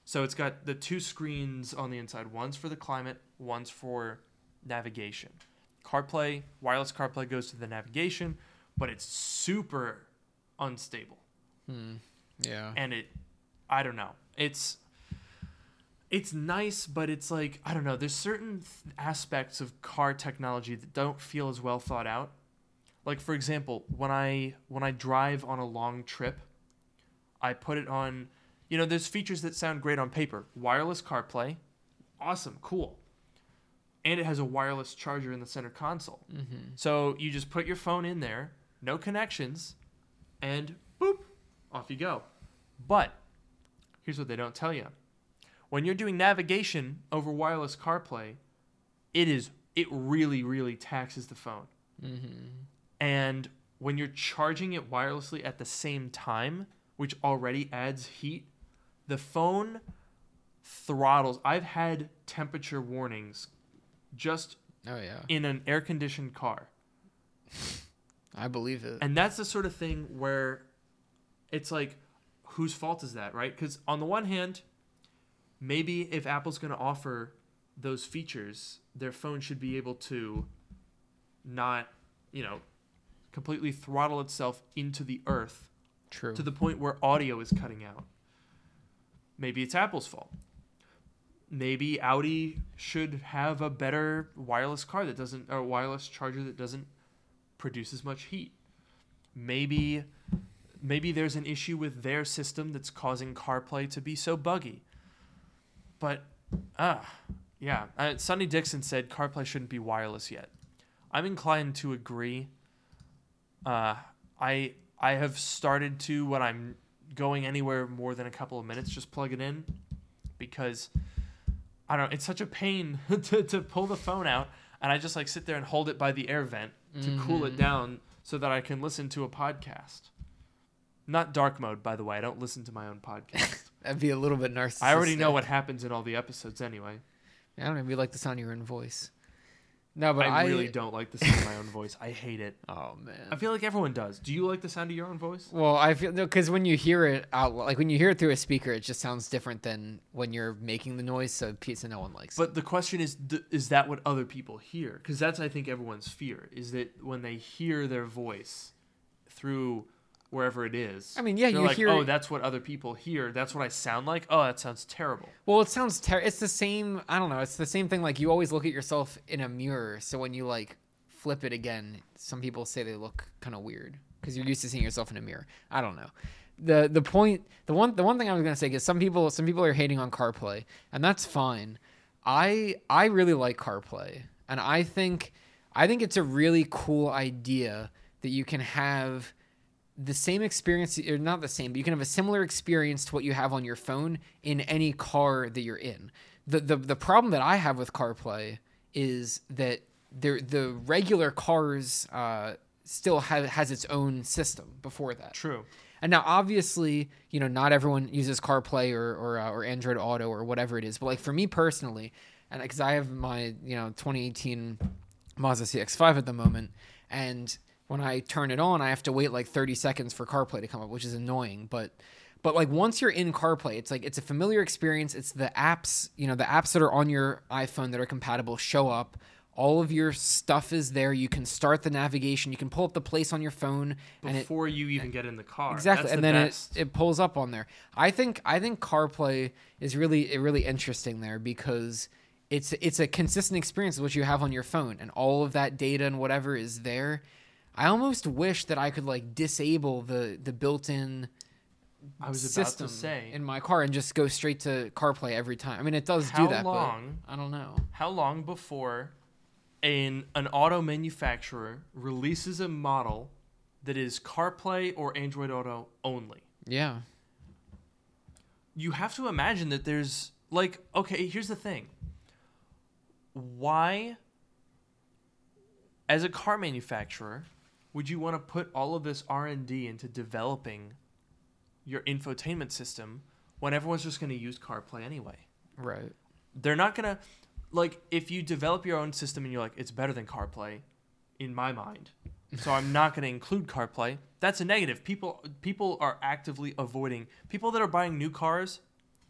Speaker 1: so it's got the two screens on the inside. One's for the climate, one's for navigation. CarPlay, wireless CarPlay goes to the navigation, but it's super unstable,
Speaker 2: Hmm. Yeah.
Speaker 1: and it, I don't know. It's, it's nice, but it's like I don't know. There's certain th- aspects of car technology that don't feel as well thought out. Like for example, when I when I drive on a long trip, I put it on. You know, there's features that sound great on paper. Wireless CarPlay, awesome, cool. And it has a wireless charger in the center console.
Speaker 2: Mm-hmm.
Speaker 1: So you just put your phone in there, no connections, and boop, off you go. But here's what they don't tell you. When you're doing navigation over wireless CarPlay, it is it really really taxes the phone.
Speaker 2: Mm-hmm.
Speaker 1: And when you're charging it wirelessly at the same time, which already adds heat, the phone throttles. I've had temperature warnings just
Speaker 2: Oh yeah.
Speaker 1: in an air conditioned car.
Speaker 2: I believe it.
Speaker 1: And that's the sort of thing where it's like, whose fault is that, right? Because on the one hand, maybe if Apple's going to offer those features, their phone should be able to not, you know, completely throttle itself into the earth
Speaker 2: True.
Speaker 1: to the point where audio is cutting out. Maybe it's Apple's fault. Maybe Audi should have a better wireless car that doesn't, or wireless charger that doesn't produce as much heat. Maybe, maybe there's an issue with their system that's causing CarPlay to be so buggy. But, ah, yeah. Uh, Sonny Dickson said CarPlay shouldn't be wireless yet. I'm inclined to agree. Uh, I I have started to when I'm going anywhere more than a couple of minutes, just plug it in because I don't it's such a pain to, to pull the phone out and I just like sit there and hold it by the air vent to cool it
Speaker 2: Mhm.
Speaker 1: down so that I can listen to a podcast. Not dark mode, by the way. I don't listen to my own podcast.
Speaker 2: That'd be a little bit narcissistic.
Speaker 1: I already know what happens in all the episodes anyway.
Speaker 2: I don't know. If you like the sound of your own voice. No, but
Speaker 1: I
Speaker 2: I,
Speaker 1: really don't like the sound of my own voice. I hate it.
Speaker 2: Oh man.
Speaker 1: I feel like everyone does. Do you like the sound of your own voice?
Speaker 2: Well, I feel no, because when you hear it out, like when you hear it through a speaker, it just sounds different than when you're making the noise. So pizza, no one likes. it.
Speaker 1: But the question is, is that what other people hear? Because that's, I think, everyone's fear is that when they hear their voice through wherever it is,
Speaker 2: I mean, yeah,
Speaker 1: they're
Speaker 2: you
Speaker 1: like,
Speaker 2: hear.
Speaker 1: oh, that's what other people hear. That's what I sound like. Oh, that sounds terrible.
Speaker 2: well, it sounds ter- It's the same. I don't know. It's the same thing. Like you always look at yourself in a mirror. So when you like flip it again, some people say they look kind of weird because you're used to seeing yourself in a mirror. I don't know. the The point, the one, the one thing I was gonna say is some people, some people are hating on CarPlay, and that's fine. I I really like CarPlay, and I think I think it's a really cool idea that you can have the same experience or not the same but you can have a similar experience to what you have on your phone in any car that you're in the the, the problem that i have with carplay is that the the regular cars uh, still have has its own system before that
Speaker 1: True.
Speaker 2: and now, obviously, you know, not everyone uses CarPlay or or, uh, or Android Auto or whatever it is. But like for me personally, and because I have my you know 2018 Mazda CX-5 at the moment, and when I turn it on, I have to wait like 30 seconds for CarPlay to come up, which is annoying. But but like once you're in CarPlay, it's like it's a familiar experience. It's the apps, you know, the apps that are on your iPhone that are compatible show up. All of your stuff is there. You can start the navigation. You can pull up the place on your phone, and it
Speaker 1: Before you even get in the car.
Speaker 2: exactly
Speaker 1: That's
Speaker 2: and
Speaker 1: the
Speaker 2: then
Speaker 1: best.
Speaker 2: it, it pulls up on there i think i think carplay is really really interesting there because it's it's a consistent experience of what you have on your phone and all of that data and whatever is there i almost wish that i could like disable the the built-in
Speaker 1: I was about
Speaker 2: system
Speaker 1: to say.
Speaker 2: in my car and just go straight to carplay every time i mean it does
Speaker 1: How
Speaker 2: do that
Speaker 1: How
Speaker 2: long- i don't know
Speaker 1: How long before an an auto manufacturer releases a model that is CarPlay or Android Auto only.
Speaker 2: Yeah.
Speaker 1: You have to imagine that there's like okay, here's the thing. Why as a car manufacturer would you want to put all of this R&D into developing your infotainment system when everyone's just going to use CarPlay anyway?
Speaker 2: Right.
Speaker 1: they're not gonna like if you develop your own system and you're like it's better than CarPlay, in my mind. So I'm not gonna include CarPlay. That's a negative. People people are actively avoiding people that are buying new cars.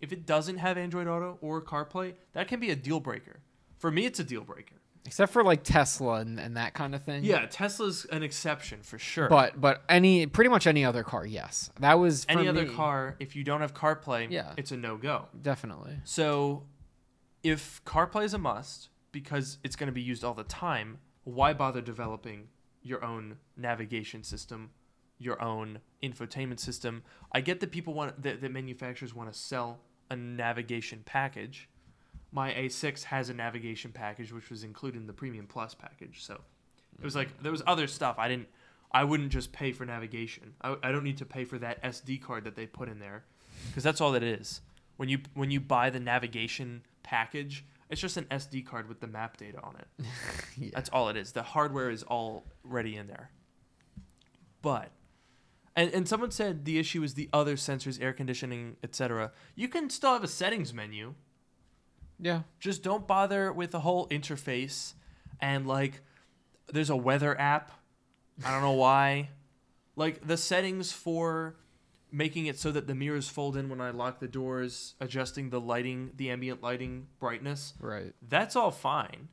Speaker 1: If it doesn't have Android Auto or CarPlay, that can be a deal breaker. For me, it's a deal breaker.
Speaker 2: Except for like Tesla and, and that kind of thing.
Speaker 1: Yeah, Tesla's an exception for sure.
Speaker 2: But but any pretty much any other car, yes. That was for
Speaker 1: any other
Speaker 2: me,
Speaker 1: car, if you don't have CarPlay,
Speaker 2: Yeah.
Speaker 1: it's a no go.
Speaker 2: Definitely.
Speaker 1: So, if CarPlay is a must because it's going to be used all the time, why bother developing your own navigation system, your own infotainment system? I get that people want that, that manufacturers want to sell a navigation package. My A6 has a navigation package which was included in the Premium Plus package. So, it was like there was other stuff I didn't I wouldn't just pay for navigation. I, I don't need to pay for that SD card that they put in there because that's all it is. When you when you buy the navigation package, it's just an SD card with the map data on it.
Speaker 2: Yeah.
Speaker 1: That's all it is. The hardware is already in there. But and, and someone said the issue is the other sensors, air conditioning, etc. You can still have a settings menu.
Speaker 2: Yeah.
Speaker 1: Just don't bother with the whole interface and like there's a weather app. I don't know why. Like the settings for making it so that the mirrors fold in when I lock the doors, adjusting the lighting, the ambient lighting brightness,
Speaker 2: Right.
Speaker 1: that's all fine.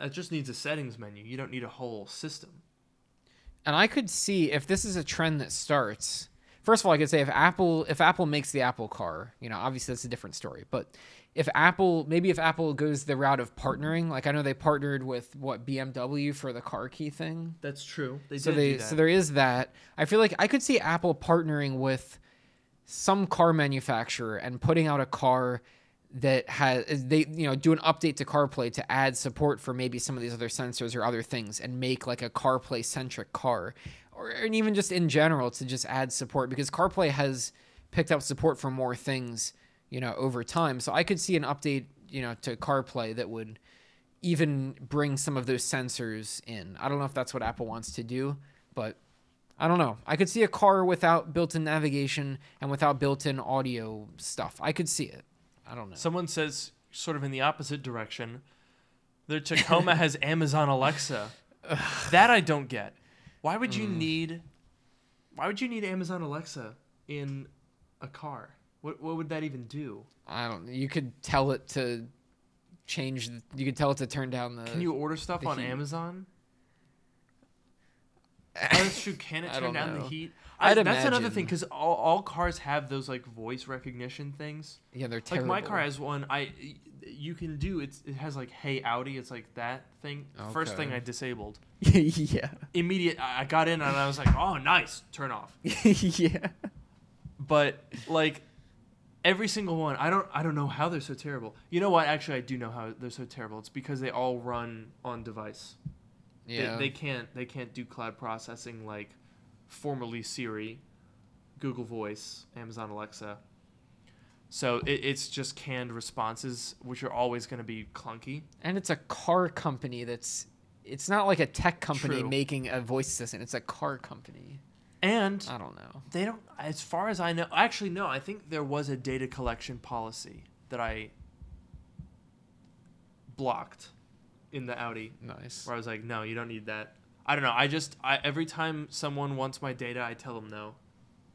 Speaker 1: It just needs a settings menu. You don't need a whole system.
Speaker 2: And I could see if this is a trend that starts. First of all, I could say if Apple if Apple makes the Apple car, you know, obviously that's a different story. But if Apple maybe if Apple goes the route of partnering, like I know they partnered with what BMW for the car key thing.
Speaker 1: That's true. They
Speaker 2: so
Speaker 1: did
Speaker 2: they so there is that. I feel like I could see Apple partnering with some car manufacturer and putting out a car that has they you know do an update to CarPlay to add support for maybe some of these other sensors or other things and make like a CarPlay centric car or and even just in general to just add support because CarPlay has picked up support for more things you know over time so I could see an update you know to CarPlay that would even bring some of those sensors in. I don't know if that's what Apple wants to do, but I don't know. I could see a car without built-in navigation and without built-in audio stuff. I could see it. I don't know.
Speaker 1: Someone says, sort of in the opposite direction, their Tacoma has Amazon Alexa. that I don't get. Why would you mm. need? Why would you need Amazon Alexa in a car? What what would that even do?
Speaker 2: I don't. Know. You could tell it to change. The, you could tell it to turn down the.
Speaker 1: Can you order stuff on
Speaker 2: heat.
Speaker 1: Amazon? Oh, that's true. Can it turn down the
Speaker 2: know.
Speaker 1: heat?
Speaker 2: I'd
Speaker 1: I, that's another thing because all, all cars have those like voice recognition things.
Speaker 2: Yeah, they're terrible.
Speaker 1: Like my car has one. I you can do it's it has like Hey Audi. It's like that thing. First thing I disabled.
Speaker 2: yeah.
Speaker 1: Immediate. I got in and I was like, oh nice, turn off.
Speaker 2: yeah.
Speaker 1: But like every single one, I don't I don't know how they're so terrible. You know what? Actually, I do know how they're so terrible. It's because they all run on device.
Speaker 2: Yeah.
Speaker 1: They, they can't they can't do cloud processing like formerly Siri, Google Voice, Amazon Alexa. So it, it's just canned responses, which are always going to be clunky.
Speaker 2: and it's a car company that's. It's not like a tech company
Speaker 1: True.
Speaker 2: making a voice assistant. It's a car company.
Speaker 1: And
Speaker 2: I don't know.
Speaker 1: they don't, as far as I know, actually, no, I think there was a data collection policy that I blocked in the Audi
Speaker 2: Nice.
Speaker 1: where I was like, no, you don't need that. I don't know. I just, I, every time someone wants my data, I tell them no,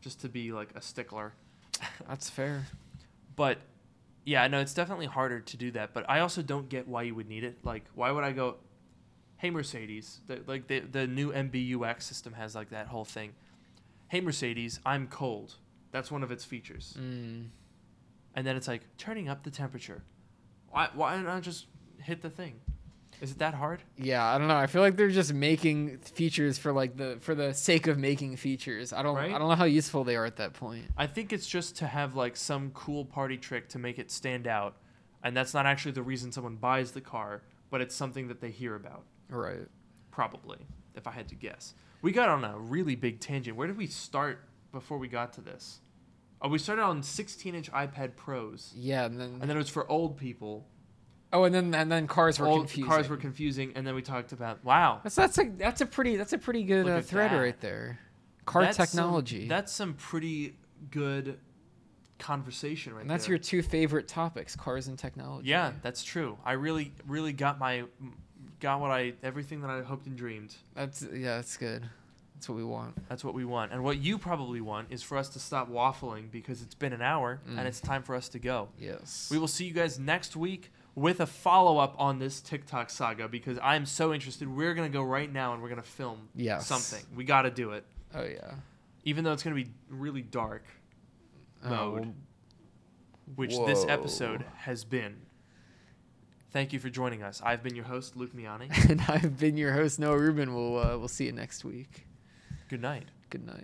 Speaker 1: just to be like a stickler.
Speaker 2: That's fair.
Speaker 1: But yeah, no, it's definitely harder to do that. But I also don't get why you would need it. Like, why would I go, hey, Mercedes, the, like the, the new MBUX system has like that whole thing. Hey, Mercedes, I'm cold. That's one of its features.
Speaker 2: Mm.
Speaker 1: And then it's like turning up the temperature. Why, why not just hit the thing? Is it that hard?
Speaker 2: Yeah, I don't know. I feel like they're just making features for like the for the sake of making features. I don't
Speaker 1: Right?
Speaker 2: I don't know how useful they are at that point.
Speaker 1: I think it's just to have like some cool party trick to make it stand out. And that's not actually the reason someone buys the car, but it's something that they hear about,
Speaker 2: Right.
Speaker 1: probably. If I had to guess. We got on a really big tangent. Where did we start before we got to this? Oh, we started on 16-inch iPad Pros,
Speaker 2: Yeah, and then,
Speaker 1: and then it was for old people.
Speaker 2: oh, and then and then cars were
Speaker 1: old
Speaker 2: confusing.
Speaker 1: cars were confusing, and then we talked about wow,
Speaker 2: That's that's a that's a pretty that's a pretty good uh, thread
Speaker 1: that.
Speaker 2: right there. Car
Speaker 1: that's some-
Speaker 2: technology.
Speaker 1: that's some pretty good conversation right
Speaker 2: and that's
Speaker 1: there.
Speaker 2: your two favorite topics, cars and technology.
Speaker 1: Yeah, that's true. I really, really got my, got what I, everything that I hoped and dreamed.
Speaker 2: That's yeah, that's good. That's what we want.
Speaker 1: That's what we want. And what you probably want is for us to stop waffling because it's been an hour
Speaker 2: Mm.
Speaker 1: and it's time for us to go.
Speaker 2: Yes.
Speaker 1: We will see you guys next week with a follow up on this TikTok saga because I'm so interested. We're going to go right now and we're going to film
Speaker 2: Yes.
Speaker 1: something. We got to do it.
Speaker 2: Oh yeah.
Speaker 1: Even though it's going to be really dark,
Speaker 2: Oh,
Speaker 1: Mode.
Speaker 2: well,
Speaker 1: which this episode has been. Thank you for joining us. I've been your host, Luke Miani.
Speaker 2: and I've been your host Noah Rubin. We'll uh, we'll see you next week.
Speaker 1: Good night.
Speaker 2: Good night.